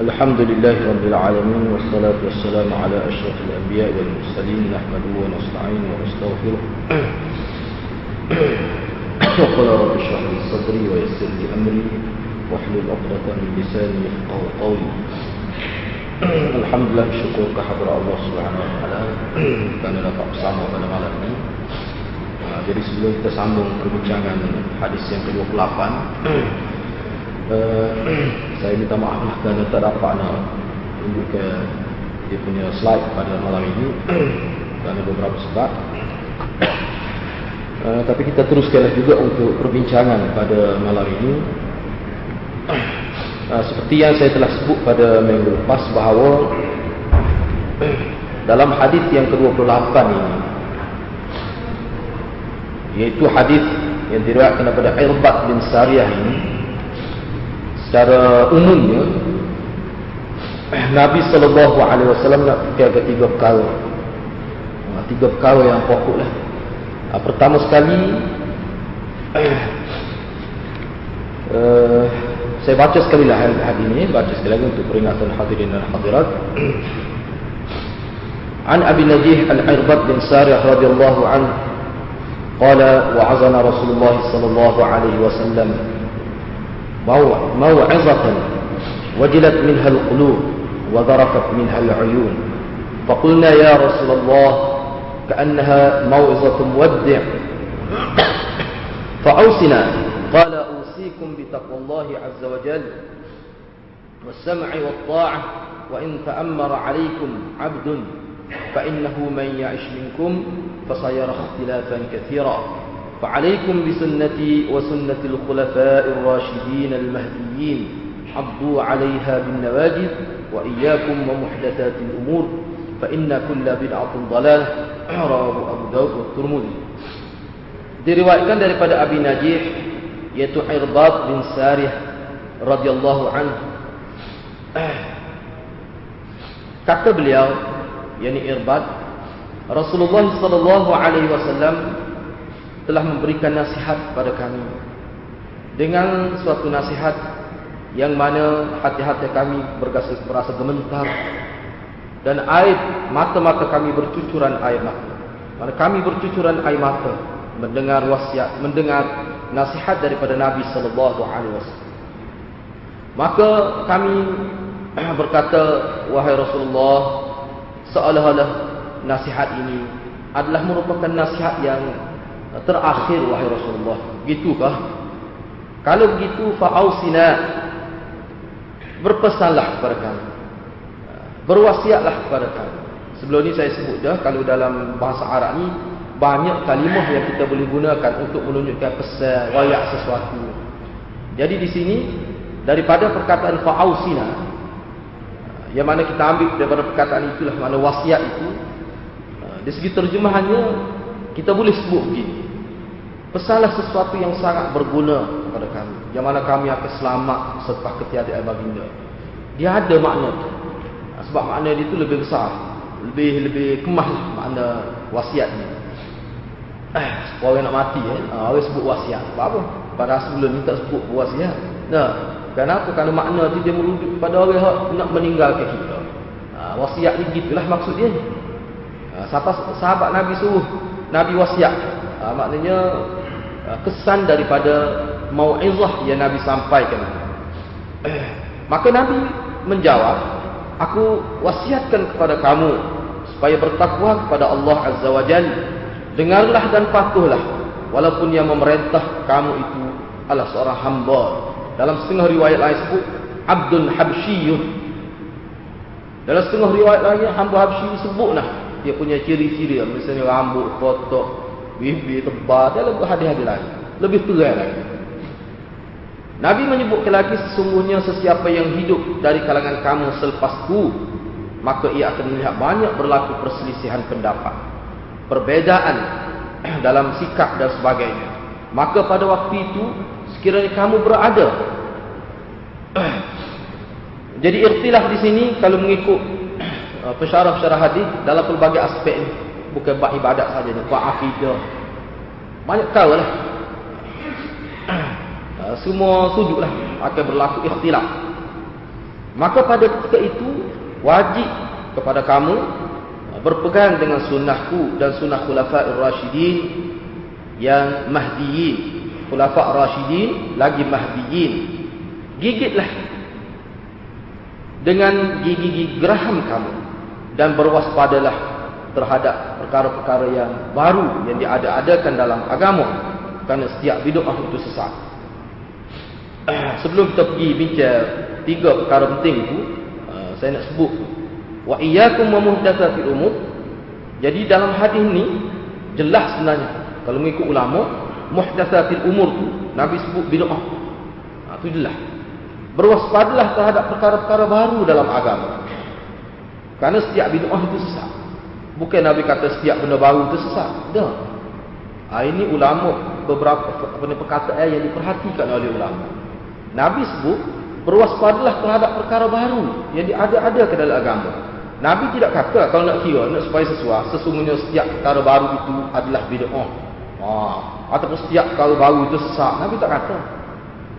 الحمد لله رب العالمين والصلاة والسلام على أشرف الأنبياء والمرسلين نحمده ونستعينه ونستغفره وقال رب اشرح لي صدري ويسر لي أمري واحلل عقدة من لساني يفقه قولي Alhamdulillah syukur kehadrat Allah Subhanahu wa taala kerana dapat bersama pada malam ini. Uh, jadi sebelum kita sambung perbincangan hadis yang ke-28 uh, saya minta maaf lah kerana tak dapat nak tunjukkan dia punya slide pada malam ini kerana beberapa sebab. Uh, tapi kita teruskan juga untuk perbincangan pada malam ini. Uh, seperti yang saya telah sebut pada minggu lepas bahawa dalam hadis yang ke-28 ini yaitu hadis yang diriwayatkan daripada Irbad bin Sariyah ini secara umumnya Nabi sallallahu alaihi wasallam nak fikir tiga perkara. Uh, tiga perkara yang pokoklah. Uh, pertama sekali uh, saya baca sekali lah hadis ini, baca sekali lagi untuk peringatan hadirin dan hadirat. An Abi Najih Al-Irbad bin Sarih radhiyallahu anhu قال وعظنا رسول الله صلى الله عليه وسلم موعظة وجلت منها القلوب وذرفت منها العيون. فقلنا يا رسول الله كأنها موعظة مودع. فأوصنا قال أوصيكم بتقوى الله عز وجل والسمع والطاعة وإن تأمر عليكم عبد فإنه من يعش منكم فسيرى اختلافا كثيرا. فعليكم بسنتي وسنة الخلفاء الراشدين المهديين عضوا عليها بالنواجذ وإياكم ومحدثات الأمور فإن كل بدعة ضلالة رواه أبو داود والترمذي diriwayatkan daripada Abi Najih yaitu Irbad bin Sarih radhiyallahu anhu kata beliau yakni Irbad Rasulullah sallallahu alaihi wasallam telah memberikan nasihat kepada kami dengan suatu nasihat yang mana hati-hati kami berasa, berasa gemetar dan air mata-mata kami bercucuran air mata. Mana kami bercucuran air mata mendengar wasiat, mendengar nasihat daripada Nabi sallallahu alaihi wasallam. Maka kami berkata, wahai Rasulullah, seolah-olah nasihat ini adalah merupakan nasihat yang terakhir wahai Rasulullah. Gitukah? Kalau begitu fa'ausina berpesanlah kepada kami. Berwasiatlah kepada kami. Sebelum ini saya sebut dah kalau dalam bahasa Arab ni banyak kalimah yang kita boleh gunakan untuk menunjukkan pesan wayak sesuatu. Jadi di sini daripada perkataan fa'ausina yang mana kita ambil daripada perkataan itulah mana wasiat itu dari segi terjemahannya kita boleh sebut begini. Pesanlah sesuatu yang sangat berguna kepada kami. Yang mana kami akan selamat setelah ketiadaan baginda. Dia ada makna tu. Sebab makna dia itu lebih besar. Lebih lebih kemah makna wasiat ni. Eh, orang nak mati eh. Ha, orang sebut wasiat. Sebab apa? Pada sebelum ni tak sebut wasiat. Nah, kenapa? Kerana makna tu dia merujuk kepada orang yang nak meninggalkan kita. Ha, wasiat ni gitulah maksud dia. Ha, sahabat, sahabat Nabi suruh Nabi wasiat. Ha, maknanya kesan daripada mau'izah yang Nabi sampaikan. Maka Nabi menjawab, aku wasiatkan kepada kamu supaya bertakwa kepada Allah Azza wa Jalla. Dengarlah dan patuhlah walaupun yang memerintah kamu itu adalah seorang hamba. Dalam setengah riwayat lain sebut Abdul Habsyiyun. Dalam setengah riwayat lain hamba Habsyi sebutlah dia punya ciri-ciri misalnya rambut kotak, bibir tebal, dia lebih hadis-hadis lain. Lebih terang lagi. Nabi menyebutkan lagi sesungguhnya sesiapa yang hidup dari kalangan kamu selepasku maka ia akan melihat banyak berlaku perselisihan pendapat perbezaan dalam sikap dan sebagainya maka pada waktu itu sekiranya kamu berada jadi ikhtilaf di sini kalau mengikut pensyarah-pensyarah hadis dalam pelbagai aspek ini bukan bab ibadat saja bab akidah banyak kau lah semua sudut lah akan berlaku ikhtilaf Maka pada ketika itu wajib kepada kamu berpegang dengan sunnahku dan sunnah khulafa'ir rasyidin yang mahdiyin. Khulafa' rasyidin lagi mahdiyin. Gigitlah dengan gigi-gigi geraham kamu dan berwaspadalah terhadap perkara-perkara yang baru yang diada-adakan dalam agama kerana setiap bid'ah itu sesat. Sebelum kita pergi bincang tiga perkara penting itu, uh, saya nak sebut wa iyyakum wa muhdatsatil umur. Jadi dalam hadis ni jelas sebenarnya kalau mengikut ulama muhdatsatil umur tu Nabi sebut bid'ah. Ha, itu jelas. Berwaspadalah terhadap perkara-perkara baru dalam agama. Kerana setiap bid'ah itu sesat. Bukan Nabi kata setiap benda baru itu sesat. Dah. Ha, ini ulama beberapa apa ni perkataan yang diperhatikan oleh ulama. Nabi sebut berwaspadalah terhadap perkara baru yang ada-ada ke dalam agama. Nabi tidak kata kalau nak kira nak supaya sesuai sesungguhnya setiap perkara baru itu adalah bid'ah. Ha, ataupun setiap perkara baru itu sesat. Nabi tak kata.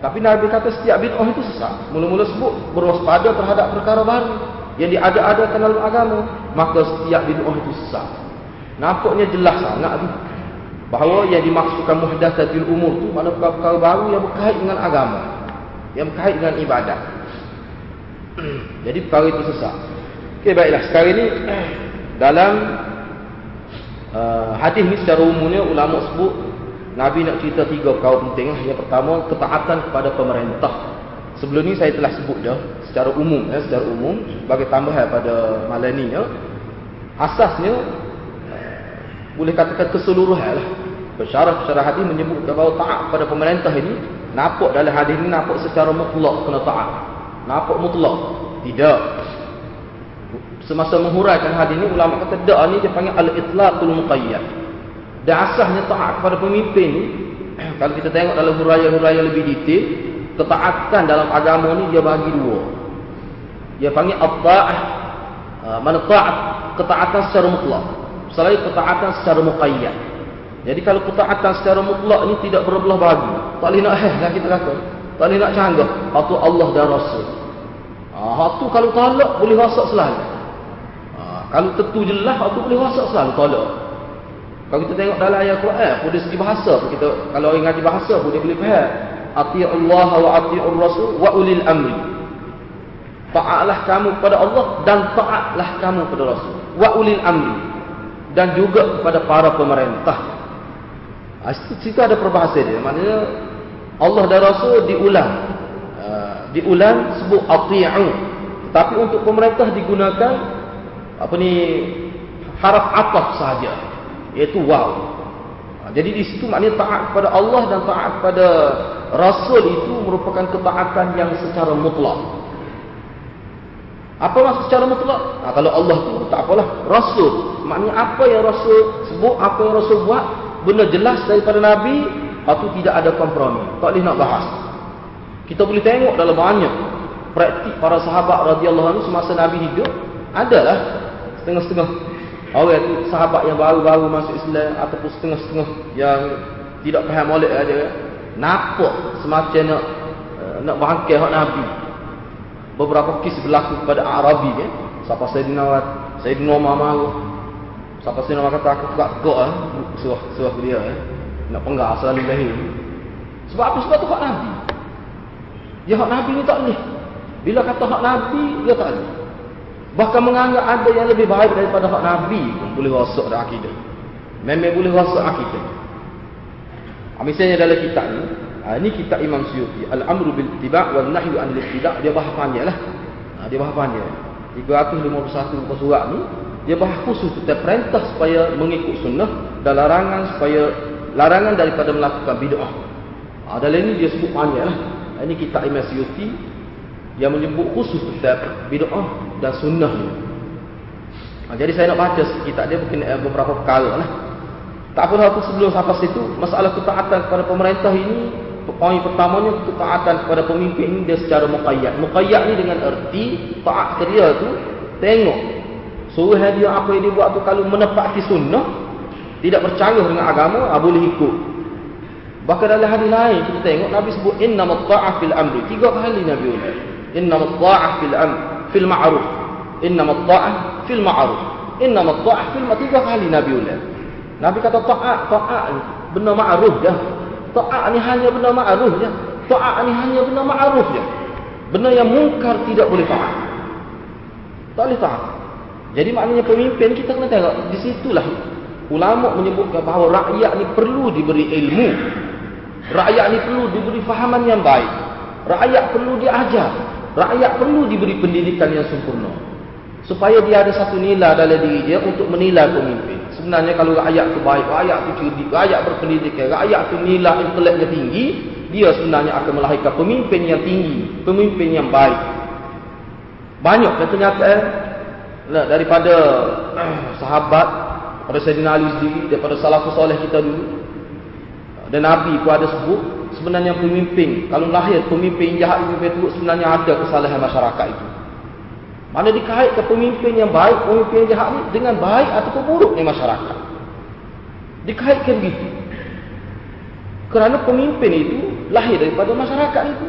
Tapi Nabi kata setiap bid'ah itu sesat. Mula-mula sebut berwaspada terhadap perkara baru yang ada-ada ke dalam agama, maka setiap bid'ah itu sesat. Nampaknya jelas sangat tu bahawa yang dimaksudkan muhdatsatul umur tu mana perkara-perkara baru yang berkait dengan agama yang berkait dengan ibadat. Jadi perkara itu sesat. Okey baiklah sekarang ini dalam uh, hadis ni secara umumnya ulama sebut Nabi nak cerita tiga perkara penting. Yang pertama ketaatan kepada pemerintah. Sebelum ni saya telah sebut dah secara umum ya, secara umum bagi tambahan pada malam ni ya. Asasnya boleh katakan keseluruhan lah. Bersyarah-syarah hadis menyebutkan bahawa taat kepada pemerintah ini Nampak dalam hadis ni nampak secara mutlak kena taat. Nampak mutlak. Tidak. Semasa menghuraikan hadis ni ulama kata dak ni dia panggil al-itlaqul muqayyad. Dan asasnya taat kepada pemimpin ni kalau kita tengok dalam huraian-huraian lebih detail, ketaatan dalam agama ni dia bagi dua. Dia panggil at-ta'ah uh, mana ta'at ketaatan secara mutlak. Selain ketaatan secara muqayyad. Jadi kalau ketaatan secara mutlak ni tidak berbelah bagi. Tak boleh nak eh lah kita kata. Tak boleh nak canggah. Itu Allah dan Rasul. Ha, tu kalau talak boleh wasak selalu. Ha, kalau tentu jelas, itu boleh wasak selalu talak. Kalau kita tengok dalam ayat Quran, pun dari segi bahasa, kita, kalau orang ngaji bahasa pun dia boleh faham. Ati Allah wa ati'ur Rasul wa ulil amri. Taatlah kamu kepada Allah dan taatlah kamu kepada Rasul. Wa ulil amri. Dan juga kepada para pemerintah. Ha, situ ada perbahasan dia. Maknanya Allah dan Rasul diulang. Uh, diulang sebut ati'u. Tapi untuk pemerintah digunakan apa ni haraf ataf saja. Iaitu waw. Ha, jadi di situ maknanya taat kepada Allah dan taat kepada Rasul itu merupakan ketaatan yang secara mutlak. Apa maksud secara mutlak? Nah, kalau Allah tu tak apalah. Rasul. Maknanya apa yang Rasul sebut, apa yang Rasul buat, benda jelas daripada Nabi itu tidak ada kompromi tak boleh nak bahas kita boleh tengok dalam banyak praktik para sahabat radhiyallahu anhu semasa Nabi hidup adalah setengah-setengah orang sahabat yang baru-baru masuk Islam ataupun setengah-setengah yang tidak faham molek aja nampak semacam nak eh, nak bangkai hak Nabi beberapa kes berlaku pada Arabi kan siapa Sayyidina Sayyidina Umar Siapa sini orang kata aku tak tegak eh. Suruh, suruh dia eh. Nak penggah selalu lahir. Sebab apa? Sebab tu hak Nabi. Dia hak Nabi ni tak boleh. Bila kata hak Nabi, dia tak boleh. Bahkan menganggap ada yang lebih baik daripada hak Nabi pun boleh rosak dah akidah. Memang boleh rosak akidah. Ha, misalnya dalam kitab ni, ha, ini kitab Imam Syuuti, Al-Amru bil Tiba' wal Nahyu an Tiba' dia bahas panjang lah. Ha, dia bahas panjang. 351 muka surat ni dia bahas khusus tentang perintah supaya mengikut sunnah dan larangan supaya larangan daripada melakukan bid'ah. Ha, dalam ini dia sebut panjang lah. Ini kitab Imam Suyuti yang menyebut khusus tentang bid'ah dan sunnah ni. Ha, jadi saya nak baca kitab dia mungkin beberapa perkara lah. Tak apa tu sebelum sampai situ, masalah ketaatan kepada pemerintah ini poin pertamanya ketaatan kepada pemimpin ini dia secara muqayyad. Muqayyad ni dengan erti taat ke dia tu tengok Suruh dia apa yang dia buat tu kalau menepati sunnah, tidak percaya dengan agama, ah, boleh ikut. Bahkan dalam hadis lain kita tengok Nabi sebut innamat ta'ah fil amri. Tiga kali Nabi ulang. Innamat ta'ah fil am fil ma'ruf. Innamat ta'ah fil ma'ruf. Innamat ta'ah fil ma'ruf. Tiga kali Nabi ulang. Nabi kata ta'ah, ta'ah benda ma'ruf je. Ta'ah ni hanya benda ma'ruf je. Ta'ah ni hanya benda ma'ruf je. Benda yang mungkar tidak boleh ta'ah. Tak boleh ta'ah. Jadi maknanya pemimpin kita kena tengok di situlah ulama menyebutkan bahawa rakyat ni perlu diberi ilmu. Rakyat ni perlu diberi fahaman yang baik. Rakyat perlu diajar. Rakyat perlu diberi pendidikan yang sempurna. Supaya dia ada satu nilai dalam diri dia untuk menilai pemimpin. Sebenarnya kalau rakyat tu baik, rakyat tu cerdik, rakyat berpendidikan, rakyat tu nilai inteleknya tinggi, dia sebenarnya akan melahirkan pemimpin yang tinggi, pemimpin yang baik. Banyak kenyataan nah, daripada sahabat, daripada Sayyidina Ali sendiri, daripada salafus soleh kita dulu. Dan Nabi pun ada sebut, sebenarnya pemimpin, kalau lahir pemimpin jahat, pemimpin itu sebenarnya ada kesalahan masyarakat itu. Mana dikaitkan pemimpin yang baik, pemimpin yang jahat ni dengan baik ataupun buruk ni masyarakat. Dikaitkan begitu. Kerana pemimpin itu lahir daripada masyarakat itu.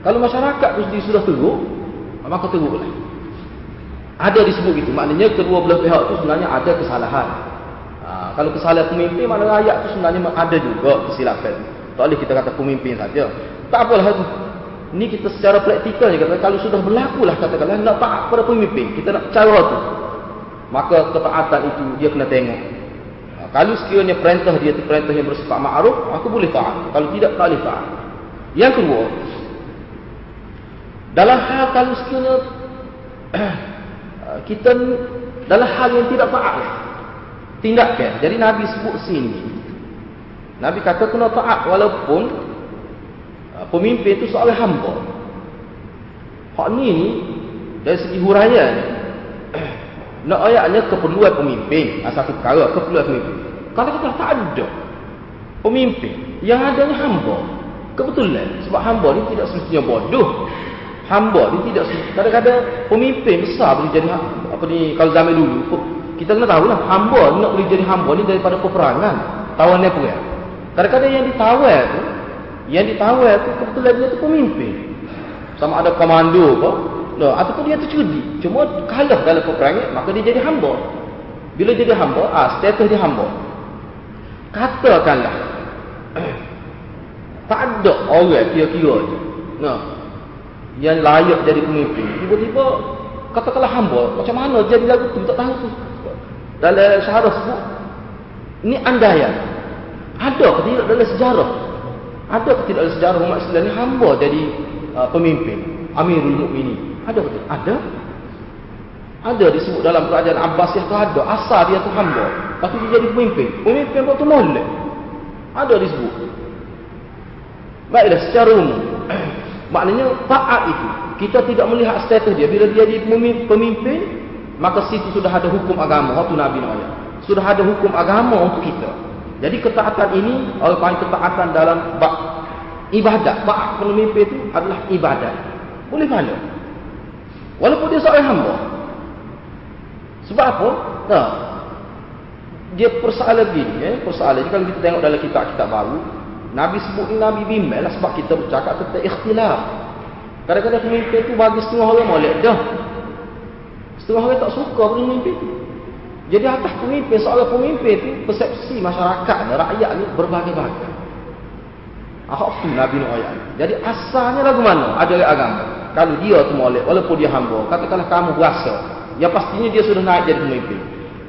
Kalau masyarakat itu sudah teruk, maka teruklah. Ada disebut gitu. Maknanya kedua belah pihak itu sebenarnya ada kesalahan. Ha, kalau kesalahan pemimpin, mana rakyat itu sebenarnya ada juga kesilapan. Tak boleh kita kata pemimpin saja. Tak apalah. Ini kita secara praktikal kata kalau sudah berlaku lah katakanlah nak taat pada pemimpin, kita nak cara tu. Maka ketaatan itu dia kena tengok. Ha, kalau sekiranya perintah dia itu perintah yang bersifat ma'ruf, aku boleh taat. Kalau tidak, tak boleh taat. Yang kedua, dalam hal kalau sekiranya kita dalam hal yang tidak taat tindakan. Jadi Nabi sebut sini. Nabi kata kena taat walaupun pemimpin itu seorang hamba. Hak ni ni dari segi huraian nak ayatnya keperluan pemimpin. Asal satu perkara keperluan pemimpin. Kalau kita tak ada pemimpin yang adanya hamba kebetulan sebab hamba ni tidak semestinya bodoh. Hamba ni tidak kadang-kadang pemimpin besar boleh jadi apa ni kalau zaman dulu kita kena tahu lah hamba nak boleh jadi hamba ni daripada peperangan tawan apa ya kadang-kadang yang ditawar tu yang ditawar tu kebetulan dia tu pemimpin sama ada komando apa no, ataupun dia tu cudi cuma kalah dalam peperangan maka dia jadi hamba bila jadi hamba ah status dia hamba katakanlah tak ada orang kira-kira je no yang layak jadi pemimpin. Tiba-tiba katakanlah hamba, macam mana jadi lagu tu tak tahu tu. Dalam syarah sebut ini andaian. Ada ke tidak dalam sejarah? Ada ke tidak sejarah umat Islam ni hamba jadi uh, pemimpin, Amirul Mukminin? Ada ke tidak? Ada. Ada disebut dalam kerajaan Abbas yang tu ada. Asal dia tu hamba. Tapi dia jadi pemimpin. Pemimpin waktu molek. Ada disebut. Baiklah secara umum. Maknanya taat itu kita tidak melihat status dia bila dia jadi pemimpin maka situ sudah ada hukum agama waktu Nabi Nabi sudah ada hukum agama untuk kita. Jadi ketaatan ini panggil ketaatan dalam ibadat. Bab pemimpin itu adalah ibadat. Boleh mana? Walaupun dia seorang hamba. Sebab apa? Nah, dia persoalan begini, eh? persoalan kalau kita tengok dalam kitab-kitab baru, Nabi sebut ni Nabi bimbel lah sebab kita bercakap tentang ikhtilaf. Kadang-kadang pemimpin tu bagi setengah orang molek dah. Setengah orang tak suka pemimpin tu. Jadi atas pemimpin, seorang pemimpin tu persepsi masyarakat rakyat ni berbagai-bagai. Ahok tu Nabi nak ayat. Jadi asalnya lagu mana? Ada agama. Kalau dia tu molek, walaupun dia hamba, katakanlah kamu berasa. Ya pastinya dia sudah naik jadi pemimpin.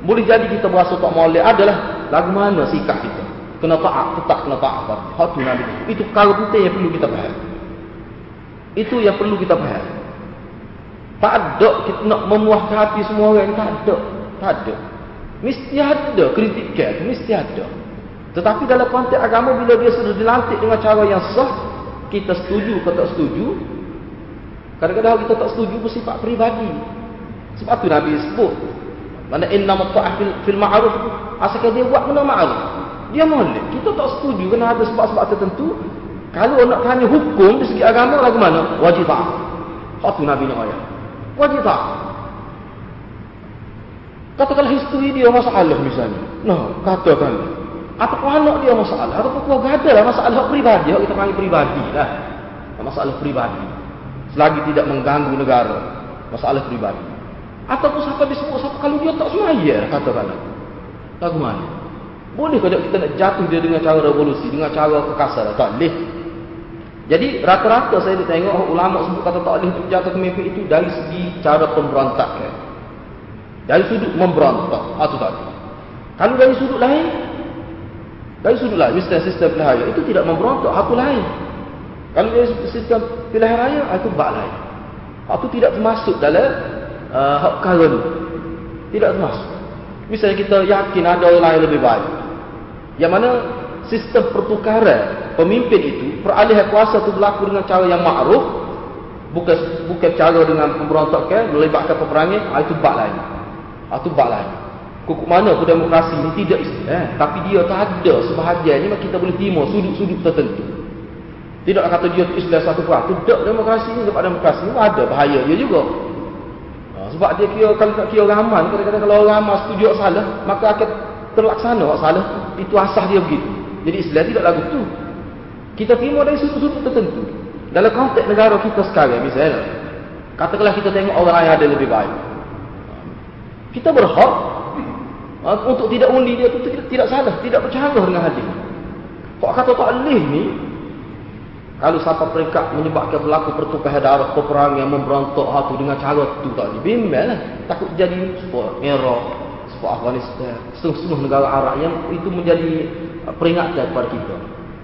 Boleh jadi kita berasa tak molek adalah lagu mana sikap kita kena taat tetap kena taat hak tu nabi itu perkara penting yang perlu kita faham itu yang perlu kita faham tak ada kita nak memuaskan hati semua orang tak ada ada mesti ada kritikan mesti ada tetapi dalam konteks agama bila dia sudah dilantik dengan cara yang sah kita setuju atau tak setuju kadang-kadang kita tak setuju bersifat peribadi sebab tu Nabi sebut mana inna mutta'ah fil, fil ma'ruf asalkan dia buat benda ma'ruf dia boleh. Kita tak setuju kena ada sebab-sebab tertentu. Kalau nak tanya hukum di segi agama lagu mana? Wajib tak. Satu Nabi nak ayat. Wajib tak. Katakanlah isteri dia masalah misalnya. Nah, katakan. Ataupun anak dia masalah. Ataupun keluarga ada lah masalah pribadi. Kita panggil pribadi lah. Masalah pribadi. selagi tidak mengganggu negara masalah pribadi ataupun siapa disebut siapa kalau dia tak semaya katakanlah lagu mana boleh kalau kita nak jatuh dia dengan cara revolusi dengan cara kekasar tak boleh jadi rata-rata saya tengok ulama sebut kata tak boleh jatuh pemimpin itu dari segi cara pemberontakan dari sudut memberontak atau tak kalau dari sudut lain dari sudut lain sistem sistem pilihan raya itu tidak memberontak aku lain kalau dari sistem pilihan raya itu bak lain itu tidak termasuk dalam uh, hak ni. Tidak termasuk. Misalnya kita yakin ada orang lain lebih baik. Yang mana sistem pertukaran pemimpin itu, peralihan kuasa itu berlaku dengan cara yang ma'ruf, bukan bukan cara dengan pemberontakan, melibatkan peperangan, ah, itu bak lain. Ah, itu bak lain. Kukuk mana pun demokrasi ini tidak eh, tapi dia tak ada sebahagiannya kita boleh terima sudut-sudut tertentu. Tidak kata dia Islam satu peratus. Tidak demokrasi ini tempat demokrasi ini ada bahaya dia juga. Sebab dia kira kalau tak kira aman, kadang-kadang kalau orang aman setuju salah, maka akan terlaksana orang salah. Itu asah dia begitu. Jadi Islam tidak lagu tu. Kita terima dari sudut-sudut tertentu. Dalam konteks negara kita sekarang, misalnya, katakanlah kita tengok orang yang ada lebih baik. Kita berhak uh, untuk tidak undi dia itu tidak, tidak salah, tidak bercara dengan hadis. Kok kata tak boleh ni, kalau siapa peringkat menyebabkan berlaku pertukaran darah, peperangan yang memberontak hati dengan cara itu tak dibimbel lah. Takut jadi sebuah Iraq, sebuah Afghanistan, setengah-setengah negara Arab yang itu menjadi uh, peringatan kepada kita.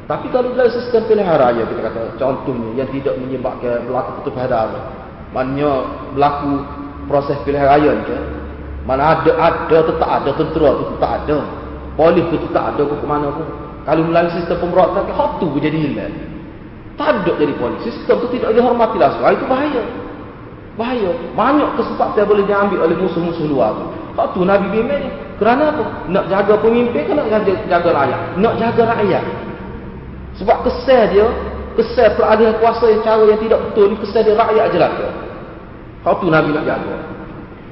Tapi kalau dalam sistem pilihan raya kita kata contohnya yang tidak menyebabkan berlaku pertukaran darah, maknanya berlaku proses pilihan raya ni kan. Mana ada, ada tetap ada tentera tu tetap ada. Polis tu tetap ada ke mana pun. Kalau melalui sistem pemberontakan, hak tu jadi hilang. Tak ada jadi polis. Sistem itu tidak dihormati langsung. Itu bahaya. Bahaya. Banyak kesempatan boleh diambil oleh musuh-musuh luar. Tak tu Nabi bimbing ni. Kerana apa? Nak jaga pemimpin ke nak jaga, jaga rakyat? Nak jaga rakyat. Sebab kesal dia, kesal peralihan kuasa yang cara yang tidak betul ni, kesal dia rakyat je lah. Tak tu Nabi nak jaga.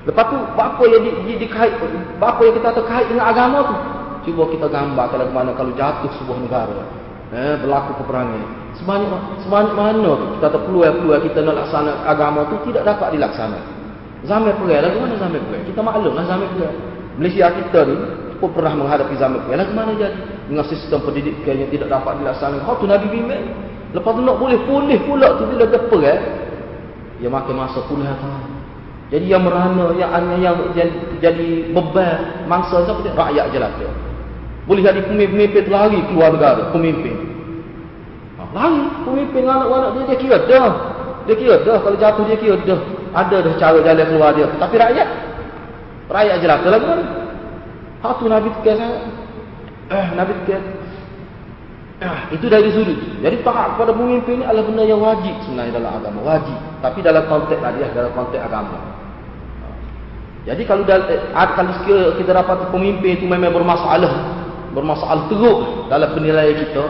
Lepas tu, apa yang di, di, dikait, apa yang kita terkait dengan agama tu? Cuba kita gambar kalau mana kalau jatuh sebuah negara. Eh, berlaku peperangan sebanyak sebanyak mana kita tak peluang-peluang kita nak laksana agama tu tidak dapat dilaksana. Zaman perang lagu mana zaman perang? Kita maklumlah zaman perang. Malaysia kita ni pun pernah menghadapi zaman perang. Lagu mana jadi dengan sistem pendidikan yang tidak dapat dilaksanakan. Kau tu Nabi bimbing. Lepas tu nak boleh pulih pula tu bila dia perang. Dia makin masa puluhan tahun. Jadi yang merana, yang yang, yang jadi beban mangsa siapa dia? Rakyat je dia. Boleh jadi pemimpin-pemimpin lari keluar negara. Pemimpin. Lari pemimpin anak-anak dia, dia kira dah. Dia kira dah. Kalau jatuh dia kira dah. Ada dah cara jalan keluar dia. Tapi rakyat. Rakyat je lah. Mana? Hak tu Nabi tekan saya. Eh, Nabi tekan. Eh, itu dari sudut. Jadi taat kepada pemimpin ini adalah benda yang wajib sebenarnya dalam agama. Wajib. Tapi dalam konteks tadi dalam konteks agama. Jadi kalau dalam, eh, kalau kita dapat pemimpin itu memang bermasalah. Bermasalah teruk dalam penilaian kita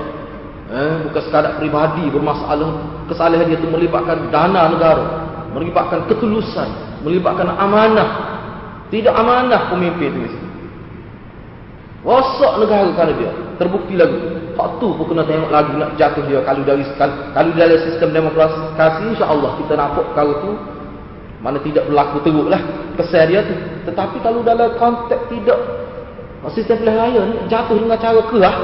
eh, bukan sekadar pribadi bermasalah kesalahan dia itu melibatkan dana negara melibatkan ketulusan melibatkan amanah tidak amanah pemimpin itu rosak negara kerana dia terbukti lagi hak tu pun kena tengok lagi nak jatuh dia kalau dari kalau dari sistem demokrasi insya-Allah kita nampak kalau tu mana tidak berlaku teruk lah dia tu tetapi kalau dalam konteks tidak sistem pilihan raya ni jatuh dengan cara kerah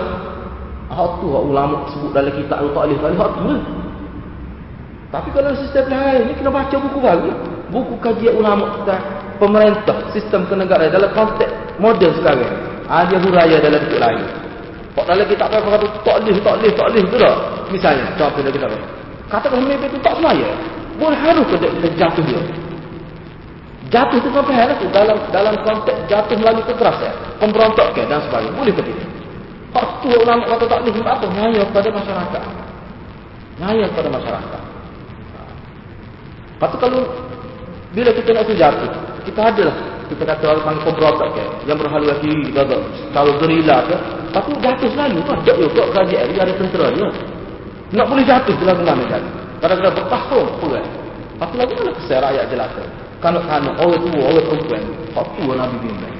Hak tu hak ulama sebut dalam kitab Al-Ta'lif tadi hak tu lah. Tapi kalau sistem lain ni kena baca buku baru. Buku kajian ulama kita pemerintah sistem kenegaraan dalam konteks moden sekarang. Ada huraya dalam bentuk lain. Kok dalam kitab apa kata taklif taklif taklif tu dah. Misalnya contoh kitab apa? Kata pemimpin itu tak semaya. Boleh harus kita, kita jatuh dia. Jatuh itu sampai harus dalam dalam konteks jatuh melalui kekerasan, pemberontakan dan sebagainya. Boleh ke tidak? Hak tu ulama kata tak boleh apa? Ngaya kepada masyarakat. Ngaya kepada masyarakat. Tu kalau bila kita nak jatuh, kita ada lah. Kita kata orang ke, yang berhaluan kiri, kita ada kalau gerila ke. Tu jatuh selalu tu. Ada juga kerajaan dia ada tentera dia. Nak boleh jatuh lagu mana jadi. Kadang-kadang bertahun. Lepas tu lagu mana kesal rakyat jelaskan. Kanak-kanak, orang tua, orang perempuan. Hak tu Nabi bimbing.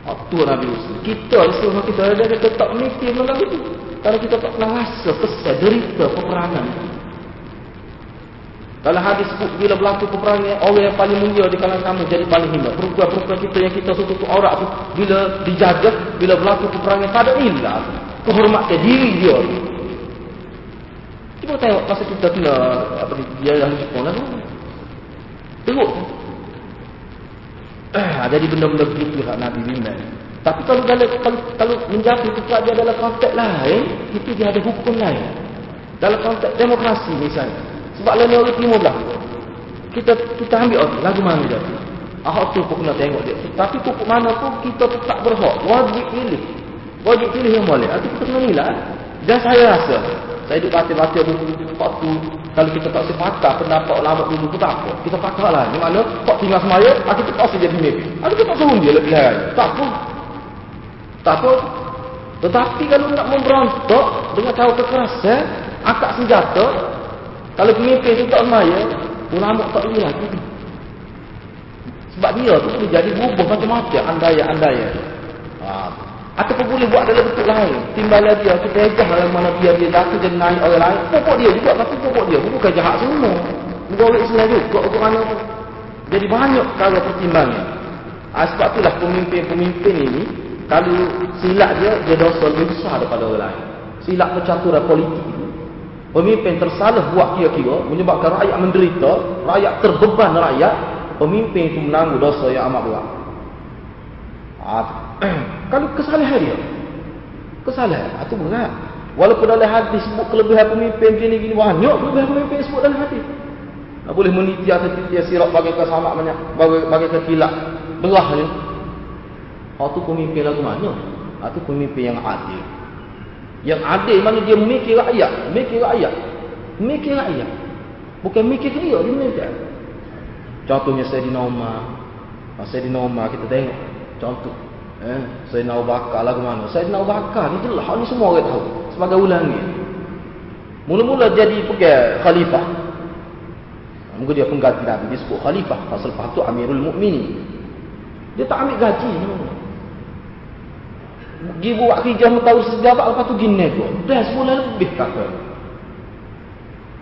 Waktu Nabi Musa. Kita semua kita ada kita tak mikir malam itu. Kalau kita tak pernah rasa kesal, derita peperangan. Dalam hadis bila berlaku peperangan orang yang paling mulia di kalangan kamu jadi paling hina. Perempuan-perempuan kita yang kita tutup aurat tu bila dijaga bila berlaku peperangan tak ada nilai. Kehormatan diri dia. Cuba tengok masa kita kena apa ni dia yang Jepun lah tu. Tengok. Ah, jadi benda-benda begitu hak Nabi bimbang. Tapi kalau dalam kalau, kalau menjadi itu dia dalam konteks lain, itu dia ada hukum lain. Dalam konteks demokrasi misalnya. Sebab lain orang timur belah. Kita kita ambil orang, lagu mana dia? Ahok tu pun kena tengok dia. Tapi pupuk mana pun kita tak berhak. Wajib pilih. Wajib pilih yang boleh. Itu kita kena nilai. Dan saya rasa, saya duduk buku-buku waktu kalau kita tak sepakat pendapat ulama dulu pun tak apa. Kita pakar lah. Di mana, kok tinggal semaya, kita tak jadi pemimpin. Kita tak suruh dia lebih hari. Tak apa. Tak apa. Tetapi kalau nak memberontak dengan cara kekerasan, akak senjata, kalau pemimpin itu tak semaya, ulama tak boleh lagi. Sebab dia tu boleh jadi berubah macam-macam andaya-andaya. Ha. Ataupun boleh buat dalam bentuk lain. Timbalan dia, kita ejah dalam mana dia dia jatuh jadi naik orang lain. Pokok dia juga, tapi pokok dia bukan jahat semua. Bukan orang Islam juga, untuk mana pun. Jadi banyak cara pertimbangan. Ha, sebab itulah pemimpin-pemimpin ini, kalau silap dia, dia dosa lebih besar daripada orang lain. Silap percaturan politik. Pemimpin tersalah buat kira-kira, menyebabkan rakyat menderita, rakyat terbeban rakyat, pemimpin itu menanggung dosa yang amat berat. Ha, kalau kesalahan dia, kesalahan, itu berat. Walaupun dalam hadis sebut kelebihan pemimpin gini-gini, banyak kelebihan pemimpin sebut dalam hadis. Tak boleh meniti atau titi sirap bagi kesamak banyak, bagi, bagi kekilap. Belah ni. Itu pemimpin lagu mana? Itu pemimpin yang adil. Yang adil mana dia mikir rakyat. Mikir rakyat. Mikir rakyat. Bukan mikir dia, dia mikir. Contohnya Sayyidina Umar. Ha, Sayyidina Umar kita tengok. Contoh. Eh, Sayyidina Abu Bakar lagu mana? Sayyidina Abu Bakar ni jelas. Ni semua orang tahu. Sebagai ulangi. Mula-mula jadi pergi khalifah. Mungkin dia pengganti Nabi. Dia sebut khalifah. Pasal lepas tu Amirul Mukminin. Dia tak ambil gaji. Pergi buat kerja tahu sejabat lepas tu gini tu. Dah sebulan lebih kata.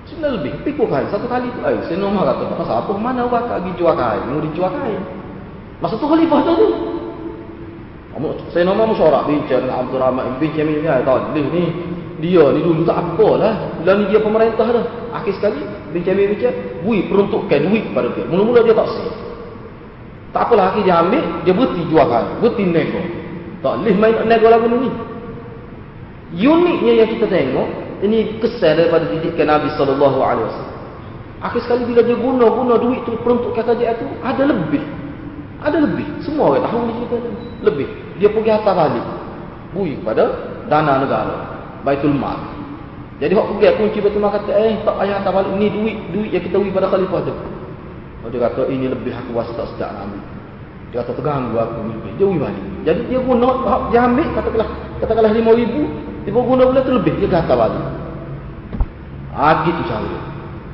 Sebulan lebih. Pikul kan. Satu kali tu. Eh, saya nombor kata. Masa apa? Mana bakal pergi jual kain? Mau dijual kain. Masa tu khalifah tu tu. Saya nombor musyarak bincang dengan Abdul Rahman. Bincang ni. Ya, tahu. Ni. Dia ni dulu tak apa lah. Bila ni dia pemerintah dah. Akhir sekali. Bincang-bincang. Bui peruntukkan duit kepada dia. Mula-mula dia tak sih. Tak apalah akhir dia ambil. Dia berhenti jual kain. Berhenti nego. Tak boleh main nak nego lagu ni. Uniknya yang kita tengok, ini kesan daripada didikan Nabi sallallahu alaihi wasallam. Akhir sekali bila dia guna-guna duit tu peruntukkan kerajaan tu, ada lebih. Ada lebih. Semua orang tahu ni cerita ni. Lebih. Dia pergi hantar balik. Bui kepada dana negara. Baitul Mal. Jadi hak pergi kunci Baitul Mal kata, "Eh, tak payah hantar balik. Ni duit, duit yang kita beri pada khalifah tu." Dia kata, "Ini lebih aku rasa tak sedap nak ambil." Dia kata terganggu aku mimpi. Dia pergi balik. Jadi dia guna dia ambil katakanlah katakanlah 5000, dia guna pula tu lebih dia kata balik. Ah gitu cara.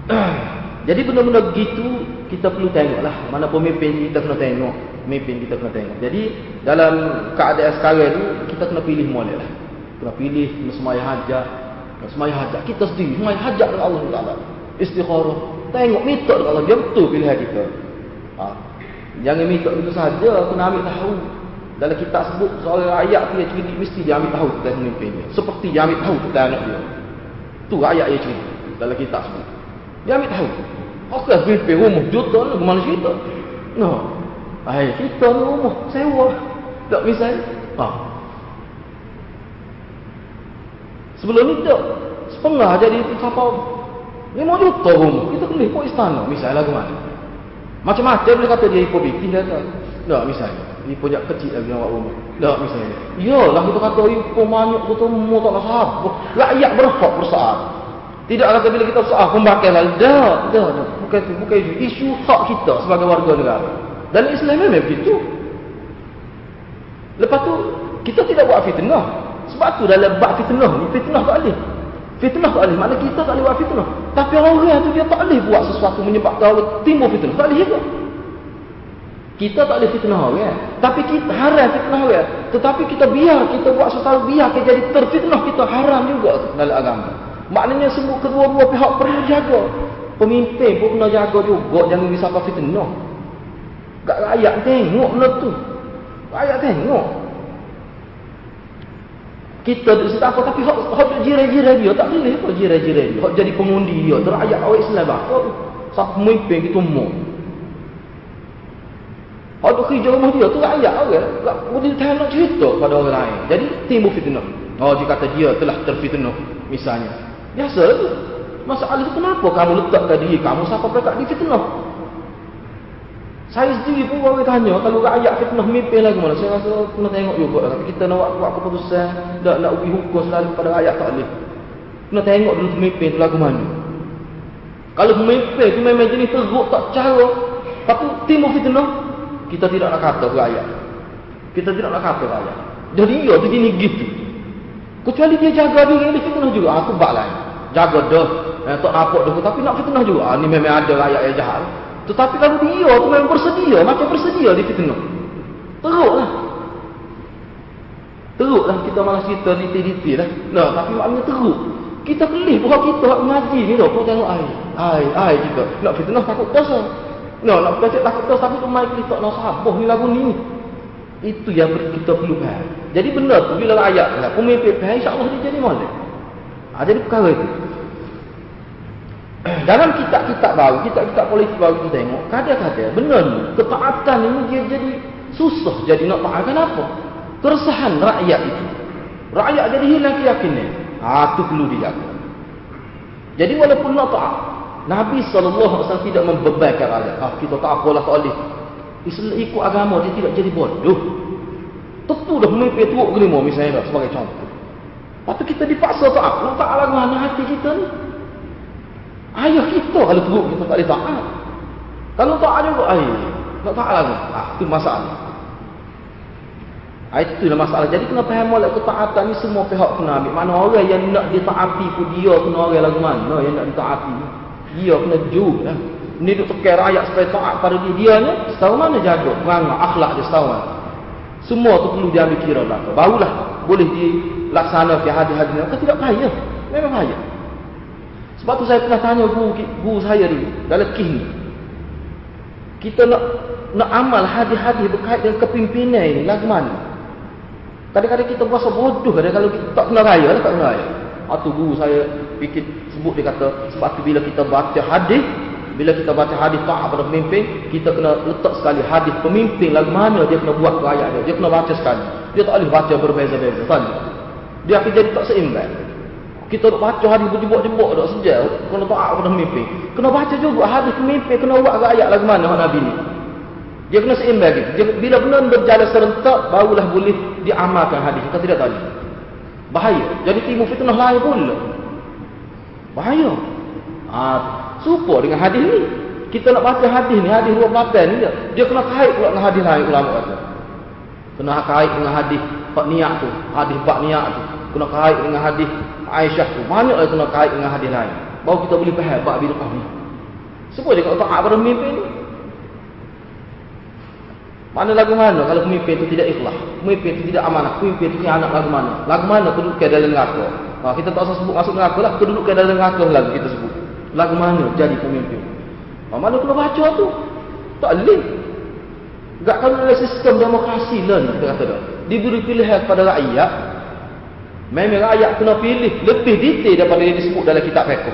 Jadi benda-benda gitu kita perlu tengoklah mana pemimpin kita kena tengok, pemimpin kita kena tengok. Jadi dalam keadaan sekarang ni kita kena pilih molek lah. Kena pilih semaya hajat, semaya hajat kita sendiri, semaya hajat dengan Allah Taala. Istikharah. Tengok minta dengan Allah dia betul pilihan kita. Ha, Jangan minta itu saja, kena ambil tahu. Dalam kitab sebut seorang rakyat yang cerita mesti dia ambil tahu tentang pemimpinnya. Seperti dia ambil tahu tentang anak dia. Tu rakyat yang cerita dalam kitab sebut. Dia ambil tahu. Okey, pemimpin rumah juta ni ke mana cerita? No. Hai, kita ni rumah sewa. Tak misalnya. Ha. Sebelum ni tak. Setengah jadi kapal. 5 juta rumah. Kita kena ikut istana. Misalnya lagu mana? Macam-macam boleh kata dia hipobikin dia tak. Tak misalnya. Dia punya kecil lagi awak rumah. Tak misalnya. Ya lah kita kata hipo banyak kita mau tak nasab. Rakyat berhak bersaat. Tidak kata bila kita bersaat pembakar lah. Tak. Tak. Bukan itu. Bukan itu. Isu hak kita sebagai warga negara. Dan Islam memang begitu. Lepas tu kita tidak buat fitnah. Sebab tu dalam bab fitnah ni fitnah tak boleh. Fitnah tak boleh. Mana kita tak boleh buat fitnah. Tapi orang tu dia tak boleh buat sesuatu menyebabkan orang timbul fitnah. Tak boleh juga. Kita tak boleh fitnah orang. Tapi kita haram fitnah orang. Tetapi kita biar kita buat sesuatu biar kita jadi terfitnah kita haram juga dalam agama. Maknanya semua kedua-dua pihak perlu jaga. Pemimpin pun kena jaga juga jangan bisa apa fitnah. Gak rakyat tengok benda tu. Rakyat tengok. Kita tu situ apa tapi hak hak jiran-jiran dia tak boleh apa jiran-jiran dia. Hak jadi pengundi dia, tu rakyat awak Islam apa tu? Siapa pemimpin kita mau. Hak tu kerja rumah dia tu rakyat orang. Tak boleh tahan nak cerita pada orang lain. Jadi timbul fitnah. Oh dia kata dia telah terfitnah misalnya. Biasa tu. Masalah itu kenapa kamu letakkan diri kamu siapa mereka di fitnah? Saya sendiri pun orang tanya kalau rakyat fitnah mimpin lagi mana. Saya rasa kena tengok juga tapi kita nak buat keputusan nak nak ubi hukum selalu pada rakyat tak boleh. Kena tengok dulu pemimpin tu lagu mana. Kalau pemimpin tu memang jenis teruk tak cara tapi timbul fitnah kita tidak nak kata ke rakyat. Kita tidak nak kata rakyat. Jadi dia tu gini gitu. Kecuali dia jaga diri dia fitnah juga. Aku bak lain. Jaga dah eh, tak nampak dulu tapi nak fitnah juga. Ah, ni memang ada rakyat yang jahat. Tetapi kalau dia tu memang bersedia. Macam bersedia di fitnah. Teruklah. Teruklah kita malah cerita diti-diti lah. Nah, tapi maknanya teruk. Kita kelih bahawa kita mengaji ni tu. Kau tengok ai ai ai kita. Nak fitnah takut dosa no, nak takut dosa tapi tu mai kita nak sabuh ni lagu ni itu yang kita perlu faham jadi benar tu bila ayat lah pemimpin faham insyaAllah dia jadi molek ha, jadi perkara itu dalam kitab-kitab baru, kitab-kitab politik baru kita tengok, kadang-kadang benar ni, ketaatan ini dia jadi susah jadi nak taat. Kenapa? Keresahan rakyat itu. Rakyat jadi hilang keyakinan. Ha, itu perlu dijaga. Jadi walaupun nak taat, Nabi SAW tidak membebankan rakyat. Ha, kita tak apalah tak boleh. Islam ikut agama, dia tidak jadi bodoh. Tentu dah memimpin teruk kelima misalnya sebagai contoh. Lepas kita dipaksa taat. Nak taat lagu mana hati kita ni? Ayah kita kalau teruk kita tak boleh taat. Kalau taat juga ayah. Tak taat lagi. Ah, itu masalah. Ah, itu lah masalah. Jadi kena faham molek ketaatan ni semua pihak kena ambil. Mana orang yang nak ditaati pun dia kena orang lagu mana yang nak ditaati. Dia kena juga lah. Ni duk tekan rakyat supaya taat pada dia. Dia ni setahu mana jaga. Perangai akhlak dia setahu mana. Semua tu perlu diambil kira belakang. Barulah boleh dilaksanakan hadis-hadis ni. Kan tidak payah. Memang payah. Sebab tu saya pernah tanya guru, guru saya dulu dalam kih ni. Kita nak nak amal hadis-hadis berkait dengan kepimpinan ini lagu mana? Kadang-kadang kita berasa bodoh kadang kalau kita tak kena raya lah, tak kena raya. Atau guru saya fikir sebut dia kata sebab tu bila kita baca hadis bila kita baca hadis taat pada pemimpin, kita kena letak sekali hadis pemimpin lagu mana dia kena buat ke ayat dia. Dia kena baca sekali. Dia tak boleh baca berbeza-beza. Dia akan jadi tak seimbang. Kita nak baca hadis berjebak-jebak tak sejak. Kena taat pada mimpi. Kena baca juga hadis mimpi. Kena buat ke ayat lagu mana Nabi ni. Dia kena seimbang gitu. Dia, bila benar berjalan serentak, barulah boleh diamalkan hadis. Kita tidak tahu. Bahaya. Jadi timbul fitnah lain pula. Bahaya. Ha, supo dengan hadis ni. Kita nak baca hadis ni, hadis 28 ni dia. Kena kait pula dengan hadis lain ulama kata. Kena kait dengan hadis pak niat tu. Hadis pak niat tu. Kena kait dengan hadis Aisyah tu banyak lagi kena kait dengan hadis lain. Baru kita boleh faham bab bid'ah ni. Semua dia kata taat pada pemimpin ni. Mana lagu mana kalau pemimpin itu tidak ikhlas. Pemimpin itu tidak amanah. Pemimpin itu anak lagu mana. Lagu mana kedudukan dalam neraka. Ha, kita tak usah sebut masuk neraka lah. Kedudukan dalam neraka lagu kita sebut. Lagu mana jadi pemimpin. Ha, mana kena baca tu. Tak boleh. Tak kalau ada sistem demokrasi lah ni. Kita kata dah. Diberi pilihan kepada rakyat. Memang ayat kena pilih lebih detail daripada yang disebut dalam kitab fiqh.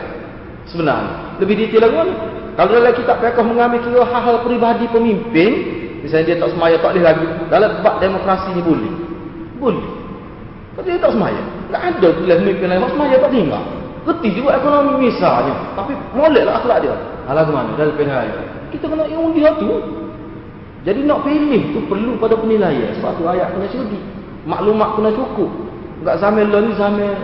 Sebenarnya, lebih detail lagi mana? Kalau dalam kitab fiqh mengambil kira hal-hal peribadi pemimpin, misalnya dia tak semaya tak boleh lagi. Dalam bab demokrasi ni boleh. Boleh. Kalau dia tak semaya, tak ada pilihan pemimpin lain, mak semaya tak tinggal. Reti juga ekonomi misalnya, tapi moleklah akhlak dia. Alah ke mana? Dalam pilihan ayat. Kita kena undi tu. Jadi nak pilih tu perlu pada penilaian. Sebab tu ayat kena sudi. Maklumat kena cukup. Enggak zaman lah ni zaman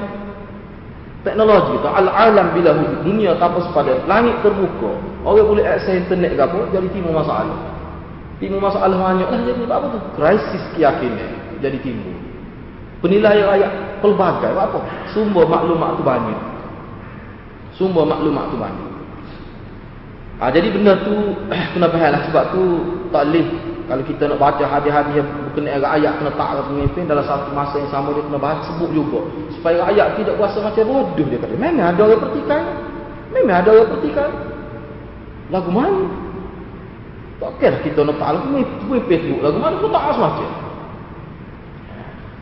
teknologi tu. Al-alam bila. Dunia tanpa sepada. Langit terbuka. Orang boleh akses internet ke apa. Jadi timbul masalah. Timbul masalah banyak lah. Jadi apa tu? Krisis keyakinan. Jadi timbul. Penilaian ayat pelbagai. Apa? Sumber maklumat tu banyak. Sumber maklumat tu banyak. Ha, jadi benda tu kena faham lah. Sebab tu tak boleh kalau kita nak baca hadis-hadis yang berkenaan dengan ayat kena taat pemimpin dalam satu masa yang sama dia kena bahas sebut juga supaya ayat tidak berasa macam bodoh dia kata memang ada orang pertikan memang ada orang pertikan Lagu mana? Tak kira kita nak tahu pemimpin tu. Lagu mana pun tak semacam.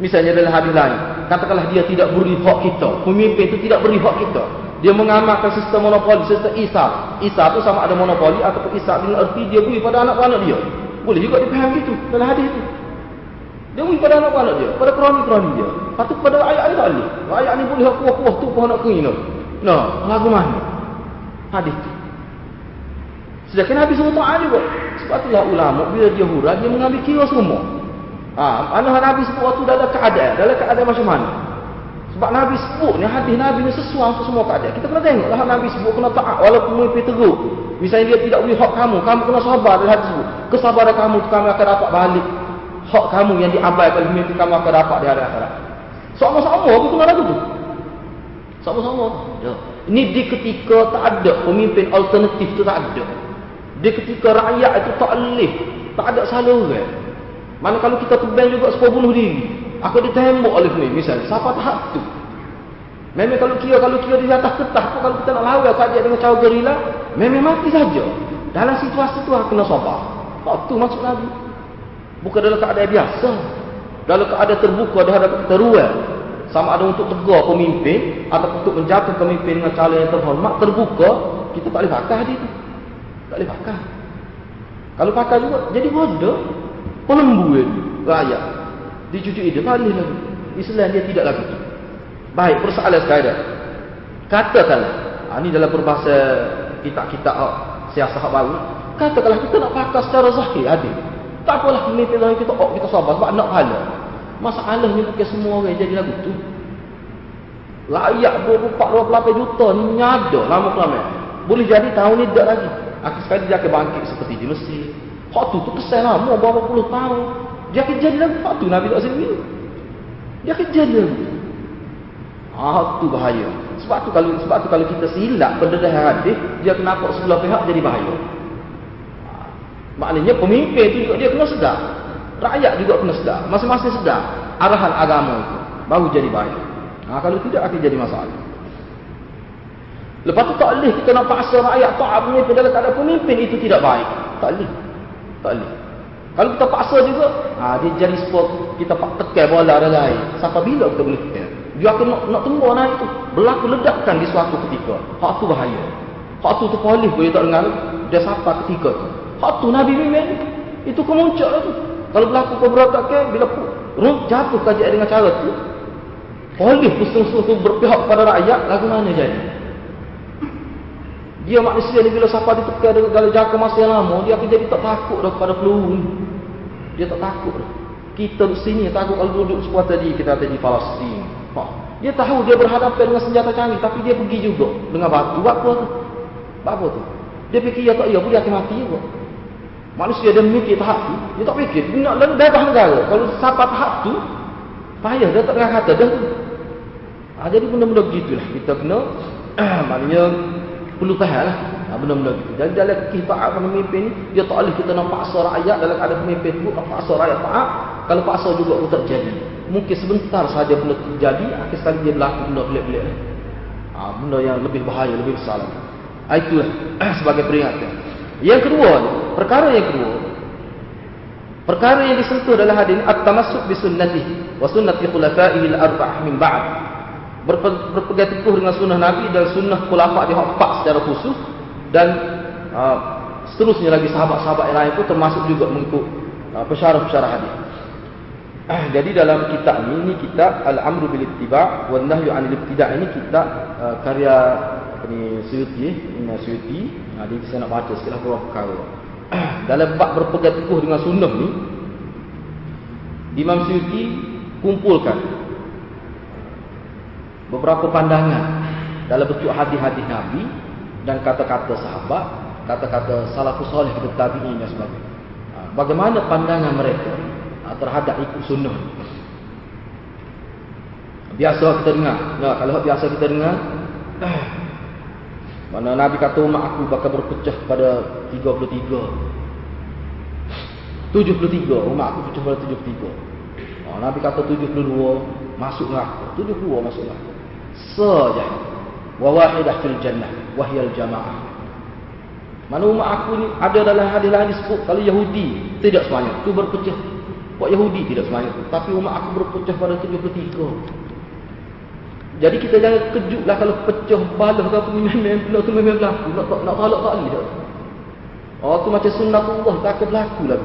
Misalnya dalam hadis lain. Katakanlah dia tidak beri hak kita. Pemimpin itu tidak beri hak kita. Dia mengamalkan sistem monopoli, sistem Isa. Isa tu sama ada monopoli ataupun Isa dengan erti dia beri pada anak-anak dia. Boleh juga dipaham gitu dalam hadis itu. Dia beri pada anak-anak dia, pada kroni-kroni dia. Lepas tu pada ayat ni tak boleh. Ayat ni boleh kuah-kuah tu pun nak kena. Nah, lagu mana? Hadis tu. Sedangkan Nabi SAW juga. Sebab itulah ulama bila dia hurah, dia mengambil kira semua. Ha, mana Nabi sebut waktu dalam keadaan. Dalam keadaan macam mana? Sebab Nabi sebut ni hadis Nabi ni sesuai untuk semua keadaan. Kita kena tengok lah Nabi sebut kena taat walaupun mimpi teruk. Misalnya dia tidak boleh hak kamu, kamu kena sabar dalam hadis sebut. Kesabaran kamu kamu akan dapat balik. Hak kamu yang diabaikan mimpi kamu akan dapat di hari akhirat. Sama-sama aku kena lagu tu. Sama-sama. Ya. Ini di ketika tak ada pemimpin alternatif tu tak ada. Dia ketika rakyat itu tak alih, tak ada saluran. Mana kalau kita terbang juga supaya bunuh diri. Aku ditembak oleh ni misalnya. Siapa tahap tu? Memang kalau kira kalau kira di atas ketah pun kalau kita nak lawan saja dengan cara gerila, memang mati saja. Dalam situasi tu aku kena sabar. Tak tu maksud Nabi. Bukan dalam keadaan biasa. Dalam keadaan terbuka ada hadapan kita ruang. Sama ada untuk tegur pemimpin atau untuk menjatuh pemimpin dengan cara yang terhormat terbuka, kita tak boleh pakai hadis tu. Tak boleh pakai. Kalau pakai juga, jadi bodoh. Pelembu rakyat. Dicucuk dia, boleh lagi. Islam dia tidak lagi. Baik, persoalan sekarang. Katakanlah, ha, ini dalam berbahasa kitab-kitab oh, siasat baru. Katakanlah kita nak pakai secara zahir hadis. Tak apalah pemimpin zahir kita, oh, kita sabar sebab nak pahala. Masalahnya bukan semua orang jadi lagu tu. Layak 24-28 juta ni nyada lama-lama. Boleh jadi tahun ni tak lagi. Akhir sekali dia akan bangkit seperti di Mesir. Hak tu tu kesal lama berapa puluh tahun. Dia akan jadi lagu tu Nabi tak sini. Dia akan jadi lagu. Ah tu bahaya. Sebab tu kalau sebab tu kalau kita silap pendedah hadis, dia kena nampak sebelah pihak jadi bahaya. Ah, maknanya pemimpin tu juga dia kena sedar. Rakyat juga kena sedar. Masing-masing sedar arahan agama itu. Baru jadi bahaya. Ha, kalau tidak akan jadi masalah. Lepas tu tak boleh kita nak paksa rakyat taat pemimpin dalam keadaan pemimpin itu tidak baik. Tak boleh. Tak boleh. Kalau kita paksa juga, ha, dia jadi sport kita pak tekan bola dan lain. Sampai bila kita boleh tekan? Dia akan nak, nak tunggu naik itu. Berlaku ledakkan di suatu ketika. Hak tu bahaya. Hak tu tu polis boleh tak dengar. Dia siapa ketika tu. Hak tu Nabi Mimin. Itu kemuncak lah tu. Kalau berlaku keberatakan, bila jatuh kajian dengan cara tu, polis pusing-pusing berpihak kepada rakyat, lagu mana jadi? Dia manusia ni bila siapa ditekan dalam jangka masa yang lama, dia akan jadi tak takut dah kepada peluru ni. Dia tak takut dah. Kita di sini takut kalau duduk sebuah tadi kita ada di Palestin. Ha. Dia tahu dia berhadapan dengan senjata canggih tapi dia pergi juga dengan batu. Buat apa tu? Apa tu? Dia fikir ya tak ya boleh akan mati juga. Manusia dia mikir tahap tu, dia tak fikir. Dia nak bebas negara. Kalau siapa tahap tu, payah dia tak kata dah tu. Ha, jadi benda-benda begitulah. Kita kena, maknanya, perlu faham lah ha, benda-benda gitu. Dan dalam kitaat pemimpin ni, dia tak boleh kita nak paksa rakyat dalam ada pemimpin tu, nak paksa rakyat taat. Kalau paksa juga pun terjadi. Mungkin sebentar saja benda terjadi, akhir sekali dia berlaku benda pelik-pelik. Ha, benda yang lebih bahaya, lebih besar. Ha, itulah sebagai peringatan. Yang kedua, perkara yang kedua, perkara yang disentuh dalam hadis at-tamassuk bi sunnatihi wa sunnati khulafa'ihi al-arba'ah min ba'd berpegang teguh dengan sunnah Nabi dan sunnah khulafah dia secara khusus dan uh, seterusnya lagi sahabat-sahabat yang lain pun termasuk juga mengikut uh, pesyarah-pesyarah hadis. Uh, jadi dalam kitab ini, ini kitab Al-Amru bil Ittiba' wa Nahyu 'anil Ibtida' ini kitab uh, karya ini Suyuti, ini Suyuti. Nah, dia saya nak baca sekilas beberapa perkara. Uh, dalam bab berpegang teguh dengan sunnah ni Imam Suyuti kumpulkan beberapa pandangan dalam bentuk hadis-hadis Nabi dan kata-kata sahabat, kata-kata salafus soleh dan tabi'in dan sebagainya. Ha, bagaimana pandangan mereka ha, terhadap ikut sunnah? Biasa kita dengar. Nah, kalau biasa kita dengar, mana Nabi kata umat aku bakal berpecah pada 33. 73 umat aku pecah pada 73. Oh, Nabi kata 72 masuklah. 72 masuklah saja wa wahidah fil jannah wa hiya al jamaah Mana umat aku ni ada dalam hadis lain disebut kalau Yahudi tidak semuanya. Tu berpecah. Buat Yahudi tidak semuanya. Tapi umat aku berpecah pada 73. Jadi kita jangan kejutlah kalau pecah balah ke apa memang pula tu memang berlaku. Nak tak nak tolak tak dah. Oh tu macam sunnatullah takut berlaku lah.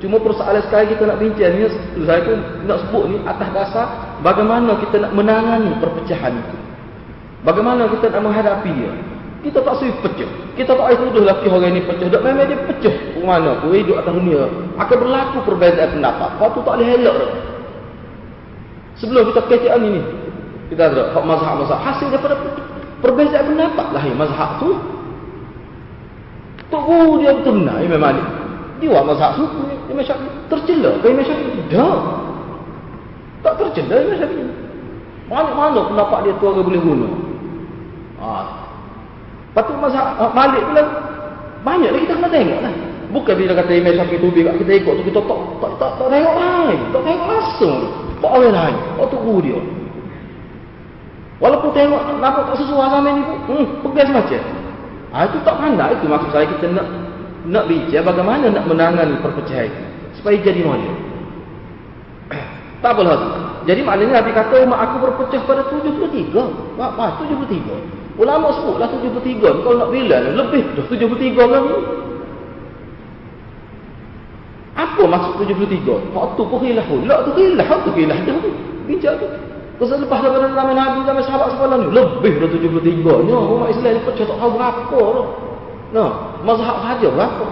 Cuma persoalan sekarang kita nak bincang ni saya pun nak sebut ni atas dasar bagaimana kita nak menangani perpecahan itu. Bagaimana kita nak menghadapi dia. Kita tak suruh pecah. Kita tak suruh tuduh lelaki orang ni pecah. Tak memang dia pecah. Mana pun hidup atas dunia. Akan berlaku perbezaan pendapat. Kau tu tak boleh elok dah. Sebelum kita kecil ni. Kita ada hak mazhab-mazhab. Hasil daripada perbezaan pendapat lah yang mazhab tu. Tak oh, dia betul benar Imam Malik. Dia buat mazhab suku. Imam Syafi'i. Tercela ke Imam Syafi'i? Tak. Tak tercela Imam Syafi'i. Mana-mana pendapat dia tu orang boleh guna. Ah, Patut masa uh, balik pula banyak lagi kita kena tengok lah. Bukan bila kata Imam Syafi'i tu bila kita ikut tu kita tak tak tak, tak tengok lain, tak tengok langsung. Tak orang lain, tak tunggu dia. Walaupun tengok nampak tak sesuai zaman ni pun, hmm, pegas macam. Ah itu tak pandai itu maksud saya kita nak nak bincang bagaimana nak menangani perpecahan supaya jadi molek. Tak boleh. Jadi maknanya Nabi kata umat aku berpecah pada 73. Apa? 73. Ulama sebutlah 73. Kalau nak bila lebih dah 73 orang ni. Apa maksud 73? Hak tu pun. Lak tu khilah. Hak tu khilah dah. Bincang tu. Terus lepas daripada zaman Nabi, zaman sahabat sekolah ni. Lebih dah 73. Ni umat Islam ni pecah tak tahu berapa tu. Nah, mazhab saja berapa.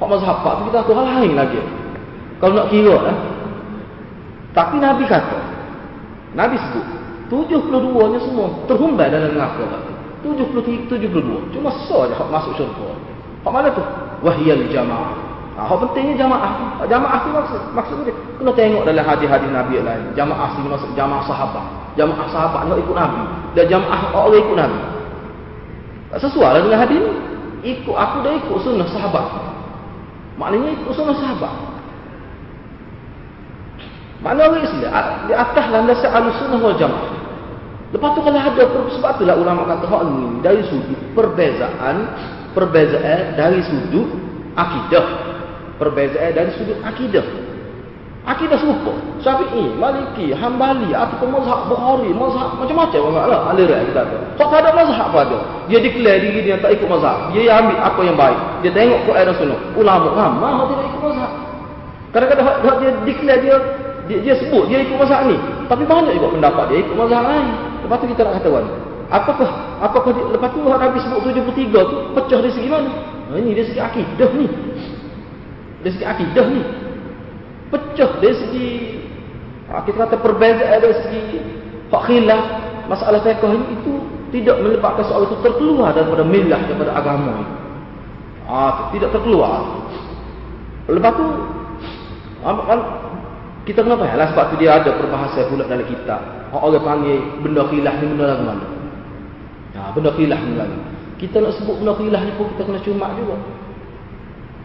Hak mazhab pak tu kita tahu hal lain lagi. Kalau nak kira lah. Tapi Nabi kata. Nabi sebut. 72 nya semua terhumbai dalam neraka 73 72 cuma saja hak masuk syurga. Hak mana tu? Wahyal jamaah. Ha, hak pentingnya jamaah. Jamaah tu maksud maksud dia. Kena tengok dalam hadis-hadis nabi lain. Jamaah sini maksud jamaah sahabat. Jamaah sahabat nak ikut nabi. Dan jamaah orang ikut nabi. Tak sesuai lah dengan hadis ni. Ikut aku dah ikut sunnah sahabat. Maknanya ikut sunnah sahabat mana orang Islam di atas landasan al-sunnah wal jamaah Lepas tu kalau ada sebab itulah ulama kata hak ni dari sudut perbezaan perbezaan dari sudut akidah. Perbezaan dari sudut akidah. Akidah serupa. Syafi'i, Maliki, Hambali ataupun mazhab Bukhari, mazhab macam-macam orang lah aliran kita tu. Kok tak ada mazhab pada. Dia declare diri dia tak ikut mazhab. Dia ambil apa yang baik. Dia tengok Quran dan Sunnah. Ulama ramai dia tidak ikut mazhab. Kadang-kadang dia declare dia dia, dia sebut dia ikut mazhab ni. Tapi banyak juga pendapat dia ikut mazhab lain. Lepas tu kita nak kata wan. Apakah apakah dia, lepas tu Nabi sebut 73 tu pecah dari segi mana? Ha, ini dari segi akidah ni. Dari segi akidah ni. Pecah dari segi ha, kita kata perbezaan dari segi khilaf masalah fiqh ini itu tidak menyebabkan soal itu terkeluar daripada milah daripada agama ini. Ah, tidak terkeluar. Lepas tu kan kita kena faham lah sebab tu dia ada perbahasan pula dalam kitab. Orang panggil benda khilaf ni benda lagu mana. Ha, benda khilaf ni lagi. Kita nak sebut benda khilaf ni pun kita kena cuma juga.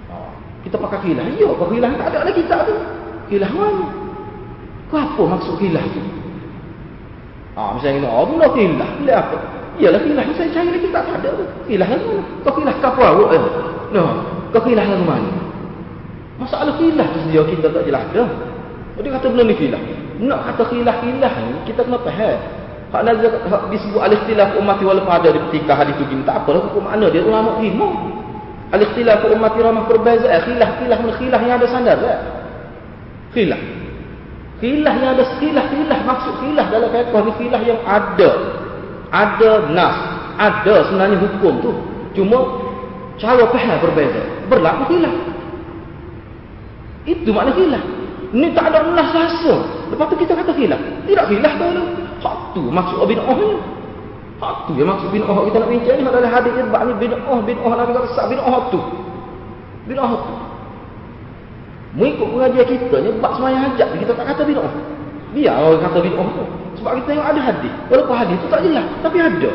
Ha, kita pakai khilaf. Ya, kau khilaf tak ada dalam kitab tu. Khilaf mana? Kau apa maksud khilaf tu? Ha, misalnya oh benda khilaf. Khilaf apa? Iyalah khilaf saya cari dalam kitab tak ada. Khilaf lagu mana? Kau khilaf ke apa? Eh? No. Kau khilaf lagu mana? Masalah khilaf tu dia kita tak jelas dah. Dia kata benda ni khilaf. Nak kata khilaf-khilaf ni, kita kena faham. Hak nazar hak disebut al-ikhtilaf ummati wal pada di ketika hadis tu tak apa lah mana dia ulama terima. Al-ikhtilaf ummati ramah perbezaan khilaf-khilaf min khilaf yang ada sandar tak? Khilaf. Khilaf yang ada khilaf khilaf maksud khilaf dalam fiqh ni khilaf yang ada. Ada nas, ada sebenarnya hukum tu. Cuma cara faham berbeza. Berlaku khilaf. Itu makna khilaf. Ini tak ada nas langsung. Lepas tu kita kata khilaf. Tidak khilaf tu. Hak tu maksud bin Oh ni. Hak tu yang maksud bin Oh kita nak bincang ni adalah hadis ni bab ni bin Oh bin Oh Nabi kata bin Oh tu. Bin Oh tu. Mengikut pengajian kita ni bab semaya hajat kita tak kata bin Oh. Biar orang kata bin Oh tu. Sebab kita tengok ada hadis. Walaupun hadis tu tak jelas tapi ada.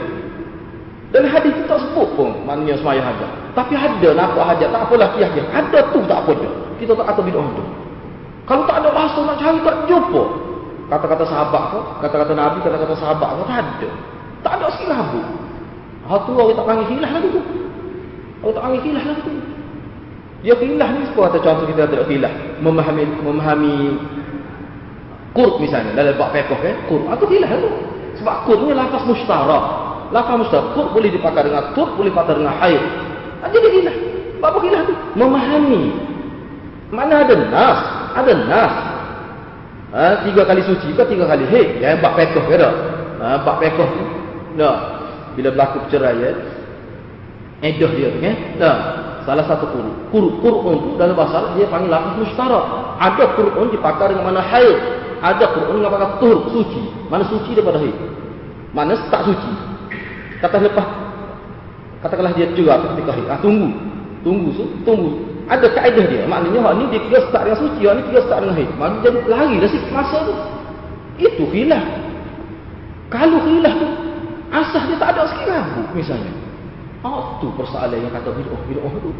Dan hadis tu tak sebut pun maknanya semaya hajat. Tapi ada nampak hajat tak apalah kiah dia. Ada tu tak apa dah. Kita tak kata bin Oh tu. Kalau tak ada bahasa nak cari tak jumpa. Kata-kata sahabat tu, kata-kata Nabi, kata-kata sahabat tu tak ada. Tak ada silabu. Hal tu orang tak panggil hilah lagi tu. Allah tak ambil khilaf lah tu. Dia khilaf ni sebab kata contoh kita ada khilaf. Memahami memahami Qurb misalnya dalam bab fiqh kan. Qurb. Aku khilaf tu. Sebab qurb ni lafaz mustarak. Lafaz mustarak. Qurb boleh dipakai dengan qurb, boleh dipakai dengan haid. Jadi dia khilaf. Bab apa khilaf tu? Memahami. Mana ada nas? Ada nas. Ha, tiga kali suci ke tiga kali haid? Ya, bab fiqh ke tak? Ha, bab fiqh tu. Tak. Bila berlaku perceraian, edah dia kan? Tak. Salah satu kuruk. Kuruk Quran tu dalam bahasa dia panggil lafaz mustarak. Ada Quran dipakai dengan mana haid. Ada Quran dengan pakai tur, suci. Mana suci daripada haid? Mana tak suci? Kata lepas katakanlah dia juga ketika haid. Ah tunggu. Tunggu su, tunggu. Ada kaedah dia. Maknanya hak ni dia kira start dengan suci, hak ni kira start dengan haid. Maknanya jadi lari dah sikit masa tu. Itu khilaf. Kalau khilaf tu asah dia tak ada sikit ragu misalnya. Oh tu persoalan yang kata bid'ah bid'ah tu.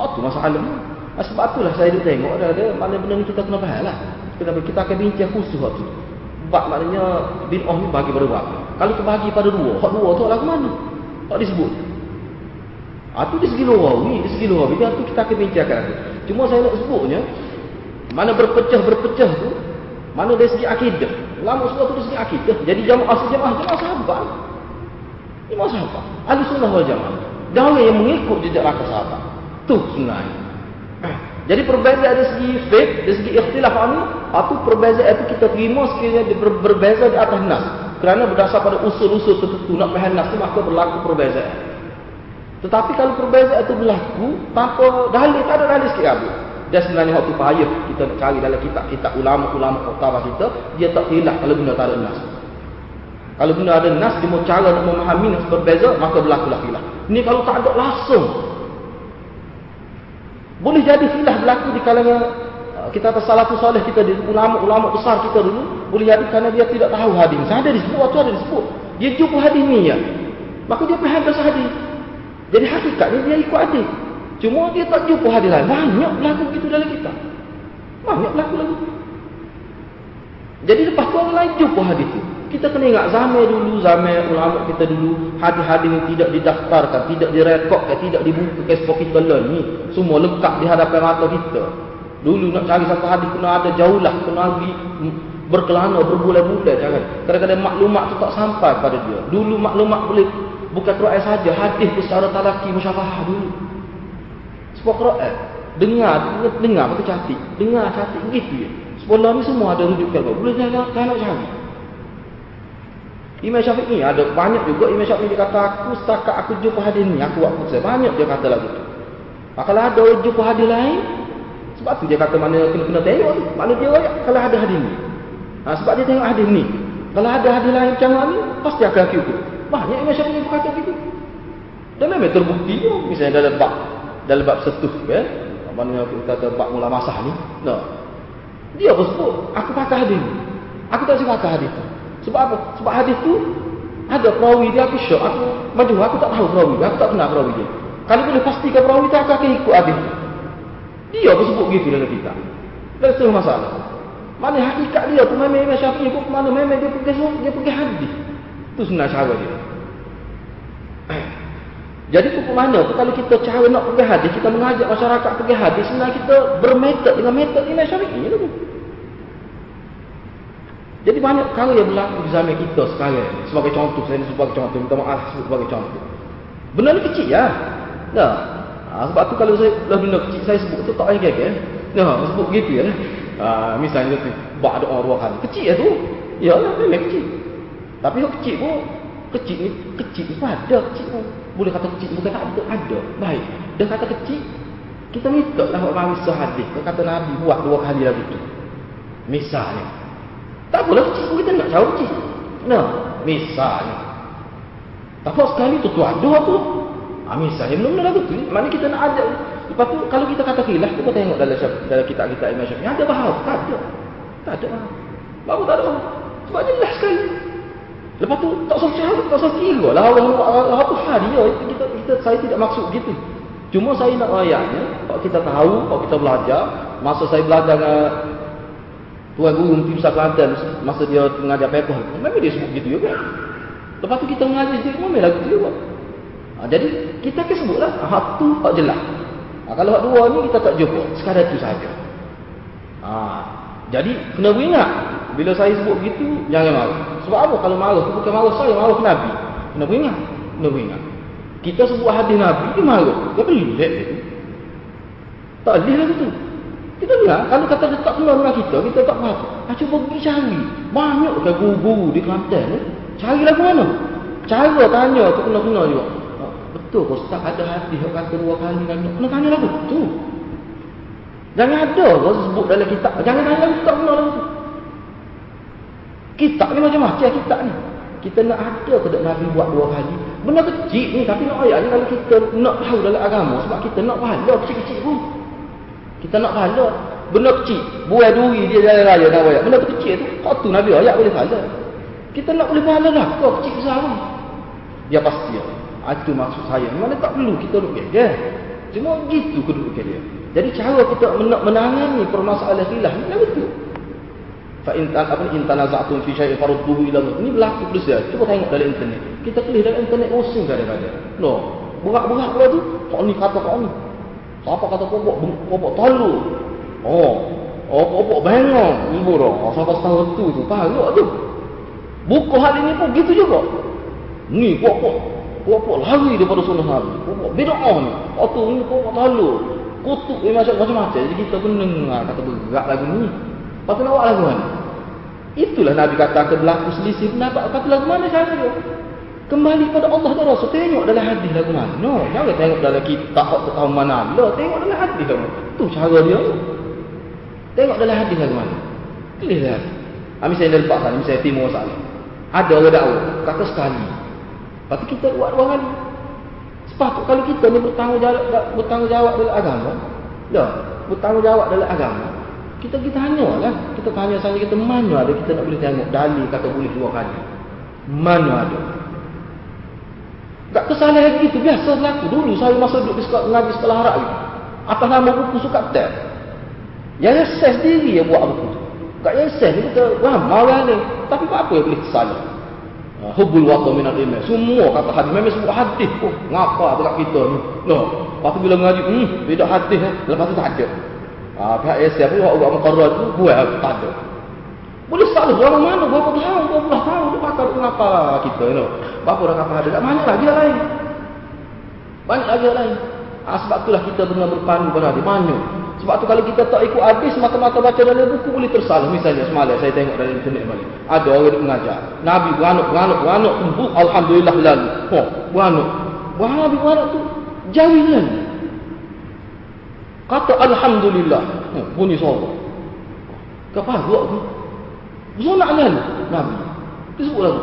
Oh tu masalahnya. Ah, sebab itulah saya duk tengok ada ada mana benda ni kita kena faham lah. Kita kita akan bincang khusus hak tu. Sebab maknanya bid'ah ni bagi pada berapa? Kalau terbagi pada dua, hak dua tu lah ke mana? Hak disebut. Ah tu di segi ni, di segi luar. Bila tu kita akan bincangkan. Cuma saya nak sebutnya mana berpecah-berpecah tu mana dari segi akidah. Lama semua tu dari segi akidah. Jadi jamaah sejamaah jamaah sahabat. Imam sahabat. Ahli sunnah wal jamaah. Dan yang mengikut jejak langkah sahabat. Tu sebenarnya. Eh, jadi perbezaan dari segi faith, dari segi ikhtilaf ini, itu perbezaan itu kita terima sekiranya ber berbeza di atas nas. Kerana berdasar pada usul-usul tertentu nak faham nas itu, maka berlaku perbezaan. Tetapi kalau perbezaan itu berlaku, tanpa dalil, tak ada dalil sikit abu. Dan sebenarnya waktu payah kita nak cari dalam kitab-kitab ulama-ulama kota kita, dia tak hilang kalau benda tak ada nas. Kalau benda ada nas, dia mau cara nak memahami nas berbeza, maka berlakulah khilaf. Ini kalau tak ada langsung. Boleh jadi khilaf berlaku di kalangan uh, kita atas salafus soleh kita di ulama-ulama besar kita dulu. Boleh jadi kerana dia tidak tahu hadis. Ada disebut, waktu ada disebut. Dia jumpa hadis ni ya. Maka dia faham bahasa hadis. Jadi hakikatnya dia ikut. Cuma dia tak jumpa hadis lain. Banyak berlaku gitu dalam kita. Banyak berlaku lagi. Jadi lepas tu orang lain jumpa hadis itu. Kita kena ingat zaman dulu, zaman ulama kita dulu, hadis-hadis yang tidak didaftarkan, tidak direkodkan, tidak dibuka ke kita learn ni. Semua lekat di hadapan mata kita. Dulu nak cari satu hadis kena ada jauh lah, kena pergi berkelana, berbulan-bulan. Jangan. Kadang-kadang maklumat tu tak sampai pada dia. Dulu maklumat boleh bukan Quran saja, hadis tu secara talaki musyafahah dulu. Sebab Quran dengar, dengar maka cantik. Dengar cantik gitu ya. Sekolah ni semua ada rujuk kalau boleh jalan, nak cari. Imam Syafi'i ada banyak juga Imam Syafi'i dia kata aku setakat aku jumpa hadis ni aku buat putus. Banyak dia kata lagu tu. Kalau ada jumpa hadis lain sebab tu dia kata mana kena kena tengok tu. Mana dia kalau ada hadis ni. Ha, sebab dia tengok hadis ni. Kalau ada hadis lain macam ni pasti akan ikut. Banyak Imam Syafi'i berkata begitu. Dan memang terbukti tu misalnya dalam bab dalam bab setuh kan. Mana kita kata bab mula masah ni. Nah. Dia pun sebut aku pakai hadis ni. Aku tak pakai hadis tu. Sebab apa? Sebab hadis tu ada perawi dia aku syok. Aku maju aku tak tahu perawi dia. Aku tak kenal perawi dia. Kalau boleh pastikan perawi dia aku akan ikut hadis tu. Dia pun sebut gitu dalam kita. Dan itu masalah. Mana hakikat dia tu memang Imam Syafi'i pun mana memang dia pergi dia pergi hadis. Itu sebenarnya cara dia. Jadi tu mana kalau kita cara nak pergi hadis, kita mengajak masyarakat pergi hadis, sebenarnya kita bermetod dengan metod Imam Syafi'i tu. Jadi banyak perkara yang berlaku di zaman kita sekarang. Sebagai contoh, saya sebagai contoh. Minta maaf sebagai contoh. Benda ni kecil ya. Nah, ha, sebab tu kalau saya lah benda kecil saya sebut tu tak payah kek. Nah, sebut begitu ya. Ha, misalnya tu ada orang kali. Kecil ya tu. Ya memang kecil. Tapi kecil pun kecil ni kecil ni ada kecil pun. Boleh kata kecil bukan tak ada, ada. Baik. Dia kata kecil kita minta lah orang hadis. Dia kata Nabi buat dua kali lagi tu. Misalnya, tak apalah kecil pun kita nak jauh kecil. Nah, misalnya. Tak apa sekali tu tu ada tu. Ha, misalnya belum ada betul. Mana kita nak ada. Lepas tu kalau kita kata khilaf, kita tengok dalam dalam kitab kita Imam Syafi'i. Ada bahawa? Tak ada. Tak ada. Bahawa tak ada. Sebab jelas sekali. Lepas tu tak cari, tak usah kira lah. Allah, Allah, apa hari ya. Kita, kita, saya tidak maksud gitu. Cuma saya nak ayatnya, kalau kita tahu, kalau kita belajar, masa saya belajar dengan Tuan guru mungkin Ustaz Kelantan masa dia mengajar pekoh. Memang dia sebut gitu juga. Lepas tu kita mengajar dia memang lagu dia buat. Ha, Ha, jadi kita akan sebutlah hak tu hak jelas. Ha, kalau hak dua ni kita tak jumpa, sekadar tu saja. Ha, jadi kena ingat bila saya sebut begitu jangan marah. Sebab apa kalau marah tu bukan marah saya, marah Nabi. Kena ingat, kena ingat. Kita sebut hadis Nabi dia marah. Dia pelik dia. Tak boleh lah tu. Kita dengar, kalau kata dia tak kenal dengan kita, kita tak faham. Ha, cuba pergi cari. Banyak ke guru-guru di Kelantan ni. Cari lagu mana? Cara tanya tu kena-kena juga. Ha, betul kau tak ada hati yang kata dua kali kan? Kena tanya lagu tu. Jangan ada kau sebut dalam kitab. Jangan lagu tak kenal lagu tu. Kitab ni macam-macam kitab ni. Kita nak ada ke Nabi buat dua kali. Benda kecil ni tapi nak ayat ni kalau kita nak tahu dalam agama. Sebab kita nak pahala kecil-kecil pun. Kita nak pahala. Benda kecil. Buai duri dia jalan raya nak ayat. Benda kecil tu. Kau tu Nabi ayat boleh pahala. Kita nak boleh pahala lah. Kau kecil besar pun. Dia pasti. Itu maksud saya. Mana tak perlu kita duduk dia. Cuma gitu kedudukan dia. Jadi cara kita menangani permasalahan khilaf ni betul. Fa in tan apa in tanaza'tum fi syai'in farudduhu ila. Ini berlaku plus ya. Cuba tengok dalam internet. Kita kelih dalam internet pusing kadang-kadang. No. Berat-berat pula tu. Kau ni kata kau ni. Siapa kata kau buat buat talu. Oh. Oh, kau bengong. Ibu dah. Oh, siapa tahu tu tu. Paruk tu. Buku hal ini pun gitu juga. Ni kau buat kau lari daripada sunnah Nabi. Kau buat ni. Oh tu ni kau buat talu. Kutuk macam-macam. Jadi kita pun dengar kata berat lagu ni. Lepas tu nak lagu mana? Itulah Nabi kata berlaku selisih pendapat. Kata lagu mana cara dia? Kembali pada Allah dan Rasul. Tengok dalam hadis lagu mana. No, jangan tengok dalam kitab tak tahu mana. Lah, tengok dalam hadis lagu mana. Itu cara dia. Tengok dalam hadis lagu mana. Kelih lah. Ha, misalnya lepas sana, misalnya timur sana. Ada orang dakwah. Kata sekali. Lepas tu kita buat dua kali. Sepatut kalau kita ni bertanggungjawab, bertanggungjawab dalam agama. Dah, bertanggungjawab dalam agama. Kita kita tanya lah. Kita tanya saja kita mana ada kita nak boleh tengok dalil kata boleh dua kali. Mana ada. Tak kesalahan gitu biasa berlaku. Dulu saya masa duduk di sekolah ngaji sekolah Arab ni. Atas nama buku suka tab. Ya ses sendiri yang buat buku tu. Tak ya ni kita ramai orang ni. Tapi apa yang boleh tersalah? Ha, hubul wata minat ilmi. Semua kata hadis. Memang sebut hadis pun. Ngapa dekat kita ni? No. Lepas tu bila ngaji, hmm, beda hadis. Eh. Lepas tu tak ada. Ha, pihak Asia pun orang mukarrar tu buat tak ada. Boleh salah berapa mana, berapa tahun, berapa tahun tu pakar kenapa kita you know. Berapa orang apa ada, banyak lagi yang lain. Banyak lagi yang lain. Ha, sebab itulah kita benar berpandu pada dia, banyak. Sebab tu kalau kita tak ikut habis mata-mata baca dalam buku boleh tersalah. Misalnya semalam saya tengok dalam internet balik. Ada orang mengajar. Nabi beranak, beranak, beranak. Tumbuh, Alhamdulillah lalu. Oh, beranak. Beranak, beranak tu jauh lalu. Kata Alhamdulillah. Hmm, bunyi suara. Keparuk tu. Zonak kan Nabi. Dia sebut lagu.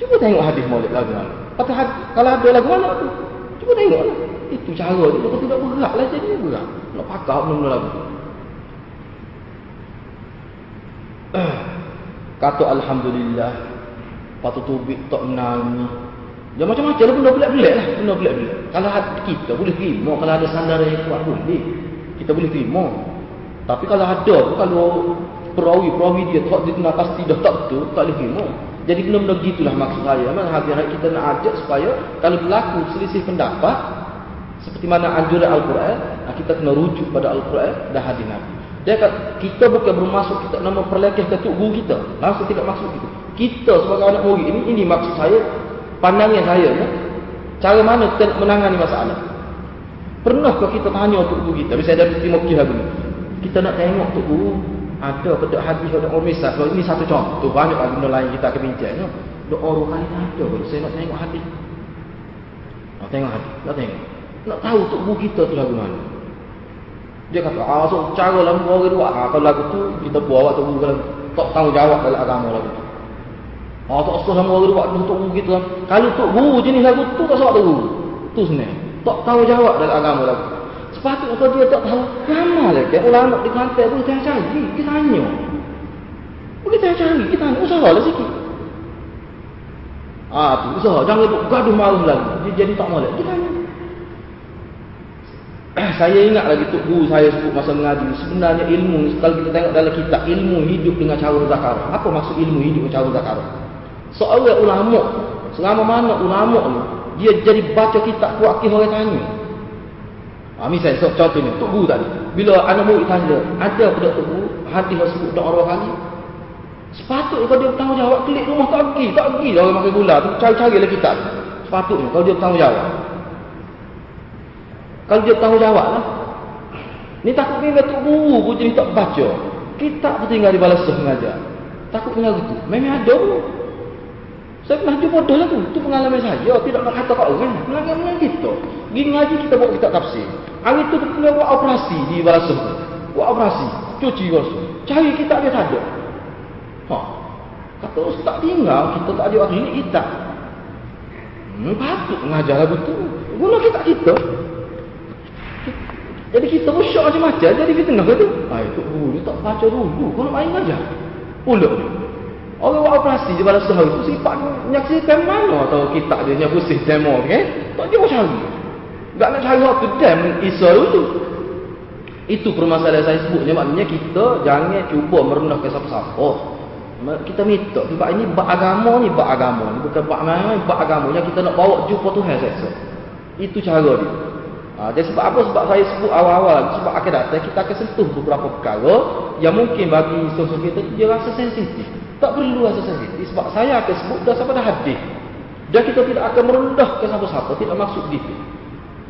Cuba tengok hadis maulid lagu. Kata kalau ada lagu mana tu. Cuba tengok lah. Itu cara dia. Kalau tidak berat lah jadi berat. Nak pakar benda lagu tu. Kata Alhamdulillah. Patut tubik tak menangis. Ya macam-macam lah benda pelik-pelik lah. Benda pelik-pelik. Kalau hati kita boleh terima. Kalau ada sandara yang kuat boleh. Kita boleh terima. Tapi kalau ada kalau perawi-perawi dia tak dia pasti dah tak betul, tak boleh terima. Jadi benda-benda gitulah maksud saya. Hati-hati kita nak ajak supaya kalau berlaku selisih pendapat seperti mana anjuran Al-Quran, kita kena rujuk pada Al-Quran dan hadis Nabi. Dia kata, kita bukan bermaksud kita nak memperlekeh ketuk guru kita. Langsung tidak maksud itu. Kita sebagai anak murid ini, ini maksud saya pandangan saya ya, cara mana kita menangani masalah pernahkah kita tanya untuk guru kita misalnya dari timur gini kita nak tengok untuk guru ada ke tak hadis ada orang misal kalau ini satu contoh banyak lagi benda lain kita akan bincang doa kali ada baru saya nak tengok hadis nak tengok hadis nak tengok nak tahu untuk guru kita tu lagu mana dia kata ah so cara lagu orang dua ah, kalau lagu tu kita buat waktu guru kalau tak tahu jawab dalam agama lagu tu Oh, tak usah sama orang buat untuk guru gitu kan. Kalau tok guru jenis lagu tu tak sebab guru. Tu sebenarnya. Tak tahu jawab dalam agama lagu. Sepatutnya kalau dia tak tahu, lama lagi. Ulama di kantor pun kita cari, kita tanya. Boleh kita cari, kita tanya. Usahalah sikit. Ah, tu usaha. Jangan duk gaduh malam lagi. Dia jadi tak molek. Kita tanya. saya ingat lagi tok guru saya sebut masa mengaji sebenarnya ilmu kalau kita tengok dalam kitab ilmu hidup dengan cara zakarah apa maksud ilmu hidup dengan cara zakarah seorang ulama selama mana ulama ni Dia jadi baca kitab kuat orang tanya. Ha, misalnya, so, contohnya, Tok Guru tadi. Bila anak murid tanya, ada pada Tok Guru, hati yang sebut doa dua kali. Sepatutnya kalau dia bertanggungjawab, klik rumah tak pergi. Tak pergi lah orang makan gula. Cari-cari lah kitab. Sepatutnya kalau dia bertanggungjawab. Kalau dia bertanggungjawab lah. Ni takut ni Tok Guru pun jadi tak baca. Kitab pun tinggal di balas mengajar. Takut tinggal gitu. Memang ada pun. Saya pernah jumpa bodoh lah tu. Itu pengalaman saya. Tidak nak kata kat orang. Pengalaman kita. Gini ngaji kita buat kitab tafsir. Hari tu kita buat operasi di balasah tu. Buat operasi. Cuci rasa. Cari kitab dia tak ada. Ha. Kata ustaz tinggal. Kita tak ada waktu ini kitab. Hmm, patut mengajar lagu tu. Guna kitab kita. Jadi kita pun syok macam-macam. Jadi kita nak kata. Ah, itu guru tak baca dulu. Kau nak main ngajar. Pulak ni. Orang buat operasi pada sehari tu sifat menyaksikan mana atau kita dia pusing demo kan? Tak dia cari. Tak nak cari waktu dem isa tu. Itu permasalahan saya sebutnya maknanya kita jangan cuba merendahkan siapa-siapa. Kita minta sebab ini bab agama ni bab agama ni bukan bab mana bab agama yang kita nak bawa jumpa Tuhan saya. Itu cara dia. Ha, jadi sebab apa? Sebab saya sebut awal-awal sebab akan datang kita akan sentuh beberapa perkara yang mungkin bagi sosok kita dia rasa sensitif. Tak perlu rasa sensitif sebab saya akan sebut dah sampai dah hadis. Dan kita tidak akan merendahkan siapa-siapa, tidak maksud gitu.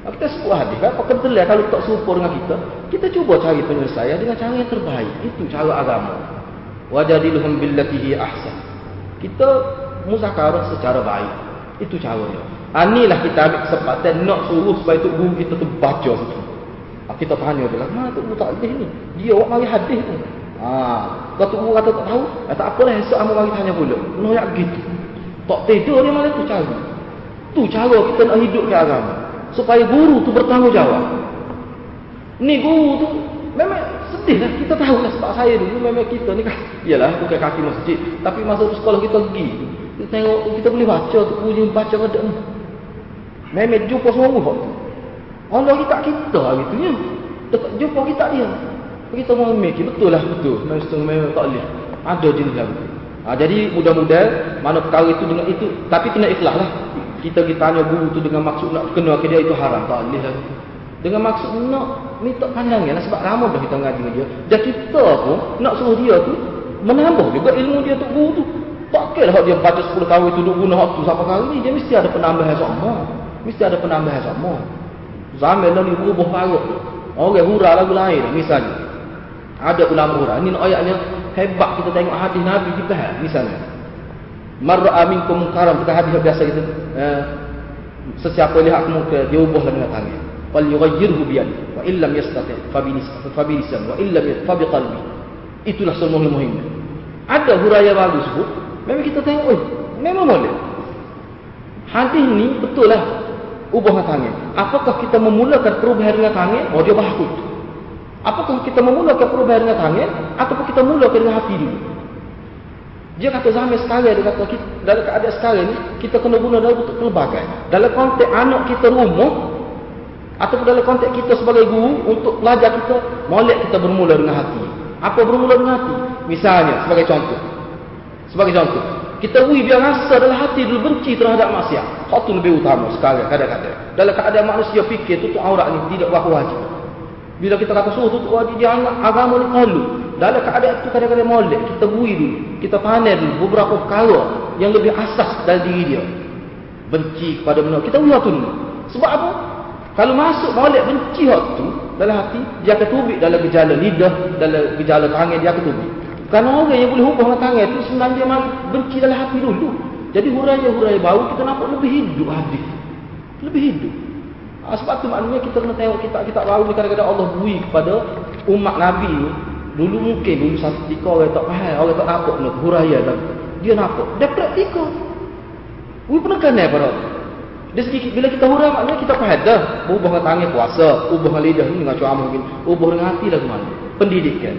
Kita sebut hadis kan, telah kalau tak serupa dengan kita, kita cuba cari penyelesaian dengan cara yang terbaik. Itu cara agama. Wajadiluhum billatihi ahsan. Kita muzakarah secara baik. Itu caranya. Anilah kita ambil kesempatan nak suruh supaya tu guru kita tu baca tu. Kita tanya dia lah, mana tu guru tak ni? Dia awak mari hadis tu. Ha, Datuk Guru kata tak tahu, eh, tak apalah esok amu bagi tanya pula. Noyak gitu. Tak tidur dia malah tu cara. Tu cara kita nak hidup ke agama. Supaya guru tu bertanggungjawab. Ni guru tu memang sedih lah. Kita tahu lah sebab saya dulu memang kita ni kan. Yalah bukan kaki masjid. Tapi masa tu sekolah kita pergi. Kita tengok kita boleh baca tu guru baca pada ni. Memang jumpa semua guru tu. Allah kita kita gitu ya. Jumpa kita dia. Kita mau mikir betul lah betul. Memang memang tak boleh. Ada jenis lagu. Ha, jadi mudah-mudahan mana perkara itu dengan itu tapi kena ikhlas lah. Kita kita tanya guru tu dengan maksud nak kena ke dia itu haram tak boleh lah. Dengan maksud nak minta pandangan lah sebab ramai dah kita ngaji dengan dia. Dan kita pun nak suruh dia tu menambah juga ilmu dia tu guru tu. Tak kira lah dia baca 10 tahun itu duduk guna waktu sampai kali ni dia mesti ada penambahan sama. Mesti ada penambahan sama. Zaman ni berubah parut. Orang hura lagu lain misalnya. Ada ulama hura. Ini ayatnya hebat kita tengok hadis Nabi di misalnya. Marra minkum munkaran kita hadis biasa kita eh, sesiapa lihat kamu ke dia ubah dengan tangan. Fal yughayyirhu bi yadi wa illam yastati fa bi fa bi lisan wa illam fa bi qalbi. Itulah semua muhim. Ada huraya bagus sebut. Memang kita tengok oi, memang boleh. Hadis ni betul lah ubah tangan. Apakah kita memulakan perubahan dengan tangan? Oh dia bagus. Apakah kita memulakan perubahan dengan tangan ataupun kita mulakan dengan hati dulu? Dia kata zaman sekarang dia kata kita, dalam keadaan sekarang ni kita kena guna dalam bentuk pelbagai. Dalam konteks anak kita rumah ataupun dalam konteks kita sebagai guru untuk pelajar kita molek kita bermula dengan hati. Apa bermula dengan hati? Misalnya sebagai contoh. Sebagai contoh, kita wui biar rasa dalam hati dulu benci terhadap maksiat. Hak tu lebih utama sekarang kadang-kadang. Dalam keadaan manusia fikir tutup aurat ni tidak berapa wajib. Bila kita kata suruh tutup wajib dia anggap agama ni kalu. Dalam keadaan itu kadang-kadang molek. Kita bui dulu. Kita panen dulu beberapa perkara yang lebih asas dalam diri dia. Benci kepada benda. Kita bui tu. Sebab apa? Kalau masuk molek benci hak tu dalam hati, dia akan tubik dalam gejala lidah, dalam gejala tangan dia akan tubik. Kerana orang yang boleh hubung dengan tangan itu sebenarnya dia benci dalam hati dulu. Jadi huraya-huraya bau kita nampak lebih hidup hadis. Lebih hidup. Ha, sebab tu maknanya kita kena tengok kitab-kitab baru ni kadang-kadang Allah bui kepada umat Nabi ni. Dulu mungkin dulu satu ketika orang tak faham, orang tak nampak nak huraya dan dia nampak. Dia praktika. Ui penekan eh pada dia sedikit bila kita huraya maknanya kita faham dah. Ubah dengan tangan puasa, ubah dengan lidah ni dengan ceramah mungkin. Ubah dengan hati lah ke mana? Pendidikan.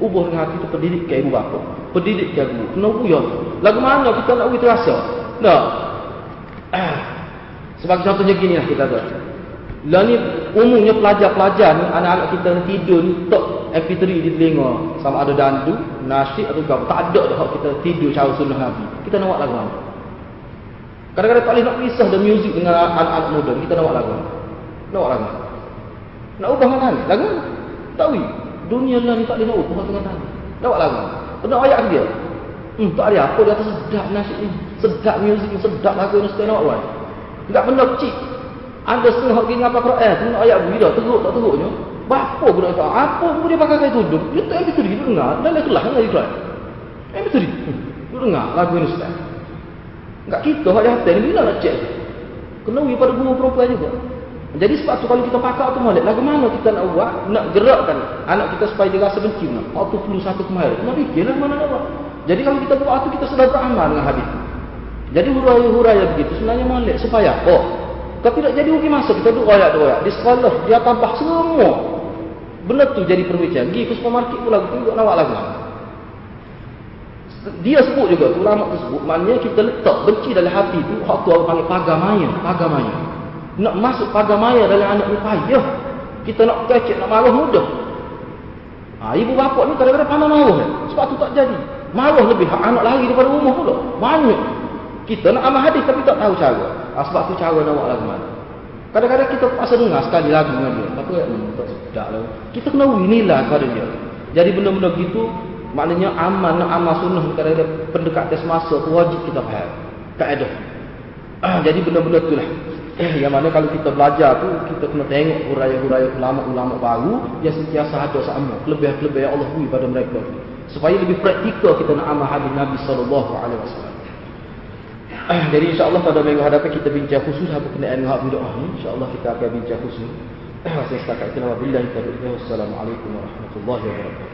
Ubah dengan hati tu pendidikan ibu bapa. Pendidikan guru. Kena ubah Lagu mana kita nak ubah terasa? Tak. Sebagai contohnya gini lah kita tu. Lah ni umumnya pelajar-pelajar ni anak-anak kita ni tidur ni tok MP3 di telinga sama ada dandu, nasyid atau apa. Tak ada dah kita tidur cara sunnah Nabi. Kita nak buat lagu apa? Kadang-kadang tak boleh nak pisah dan muzik dengan anak-anak muda. Kita nak buat lagu. Nak buat lagu. Nak ubah dengan tangan. Lagu mana? Tak boleh. Dunia ni tak boleh nak ubah dengan tangan. Nak buat lagu. Nak ayat dia? Hmm, tak ada apa dia atas sedap nasyid ni. Sedap muzik ni, sedap lagu ni, setelah nak buat. Tak benda kecil. Ada setengah orang ngapa Quran, tengok ayat bila teruk tak teruknya. Bapa pun tak apa pun dia pakai kain tudung. Dia tak betul dia dengar, dalam kelas dengan iklan. Eh betul dia. Dengar lagu ni ustaz. Enggak kita hak hati ni bila nak cek. Kena wi pada guru perempuan juga. Jadi sebab tu kalau kita pakak tu molek, lagu mana kita nak buat, nak gerakkan anak kita supaya dia rasa benci. Waktu flu satu kemarin, nak fikirlah mana nak buat. Jadi kalau kita buat tu kita sudah beramal dengan hadis. Jadi huraya-huraya begitu sebenarnya molek supaya oh tapi tak jadi rugi masa kita duduk royak-royak. Di sekolah dia tambah semua. Benda tu jadi perbicaraan. Pergi ke supermarket pula aku tengok nak lagu. Dia sebut juga ulama tu sebut maknanya kita letak benci dalam hati tu hak tu orang panggil pagar maya, pagar maya. Nak masuk pagar maya dalam anak ni payah. Kita nak kecek nak marah mudah. Ha, ibu bapa ni kadang-kadang pandang marah. Sebab tu tak jadi. Marah lebih hak anak lari daripada rumah pula. Banyak. Kita nak amal hadis tapi tak tahu cara. Ah, sebab tu cara nak buat lagu mana. Kadang-kadang kita pasal dengar sekali lagu dengan dia. Tapi ya, hmm, tak sedap lah. Kita kena inilah kepada dia. Jadi benda-benda gitu, maknanya amal nak amal sunnah kadang-kadang pendekatan semasa tu wajib kita faham. Tak ada. Ah, jadi benda-benda tu lah. Eh, yang mana kalau kita belajar tu, kita kena tengok huraya-huraya ulama-ulama baru yang sentiasa ada sama. Kelebihan-kelebihan Allah beri pada mereka. Supaya lebih praktikal kita nak amal hadis Nabi SAW. Ah, jadi insyaAllah pada minggu hadapan kita bincang khusus apa kena dengan hak doa ni. InsyaAllah kita akan bincang khusus. Ah, Saya setakat itu nama bila kita berkata. Warahmatullahi wabarakatuh.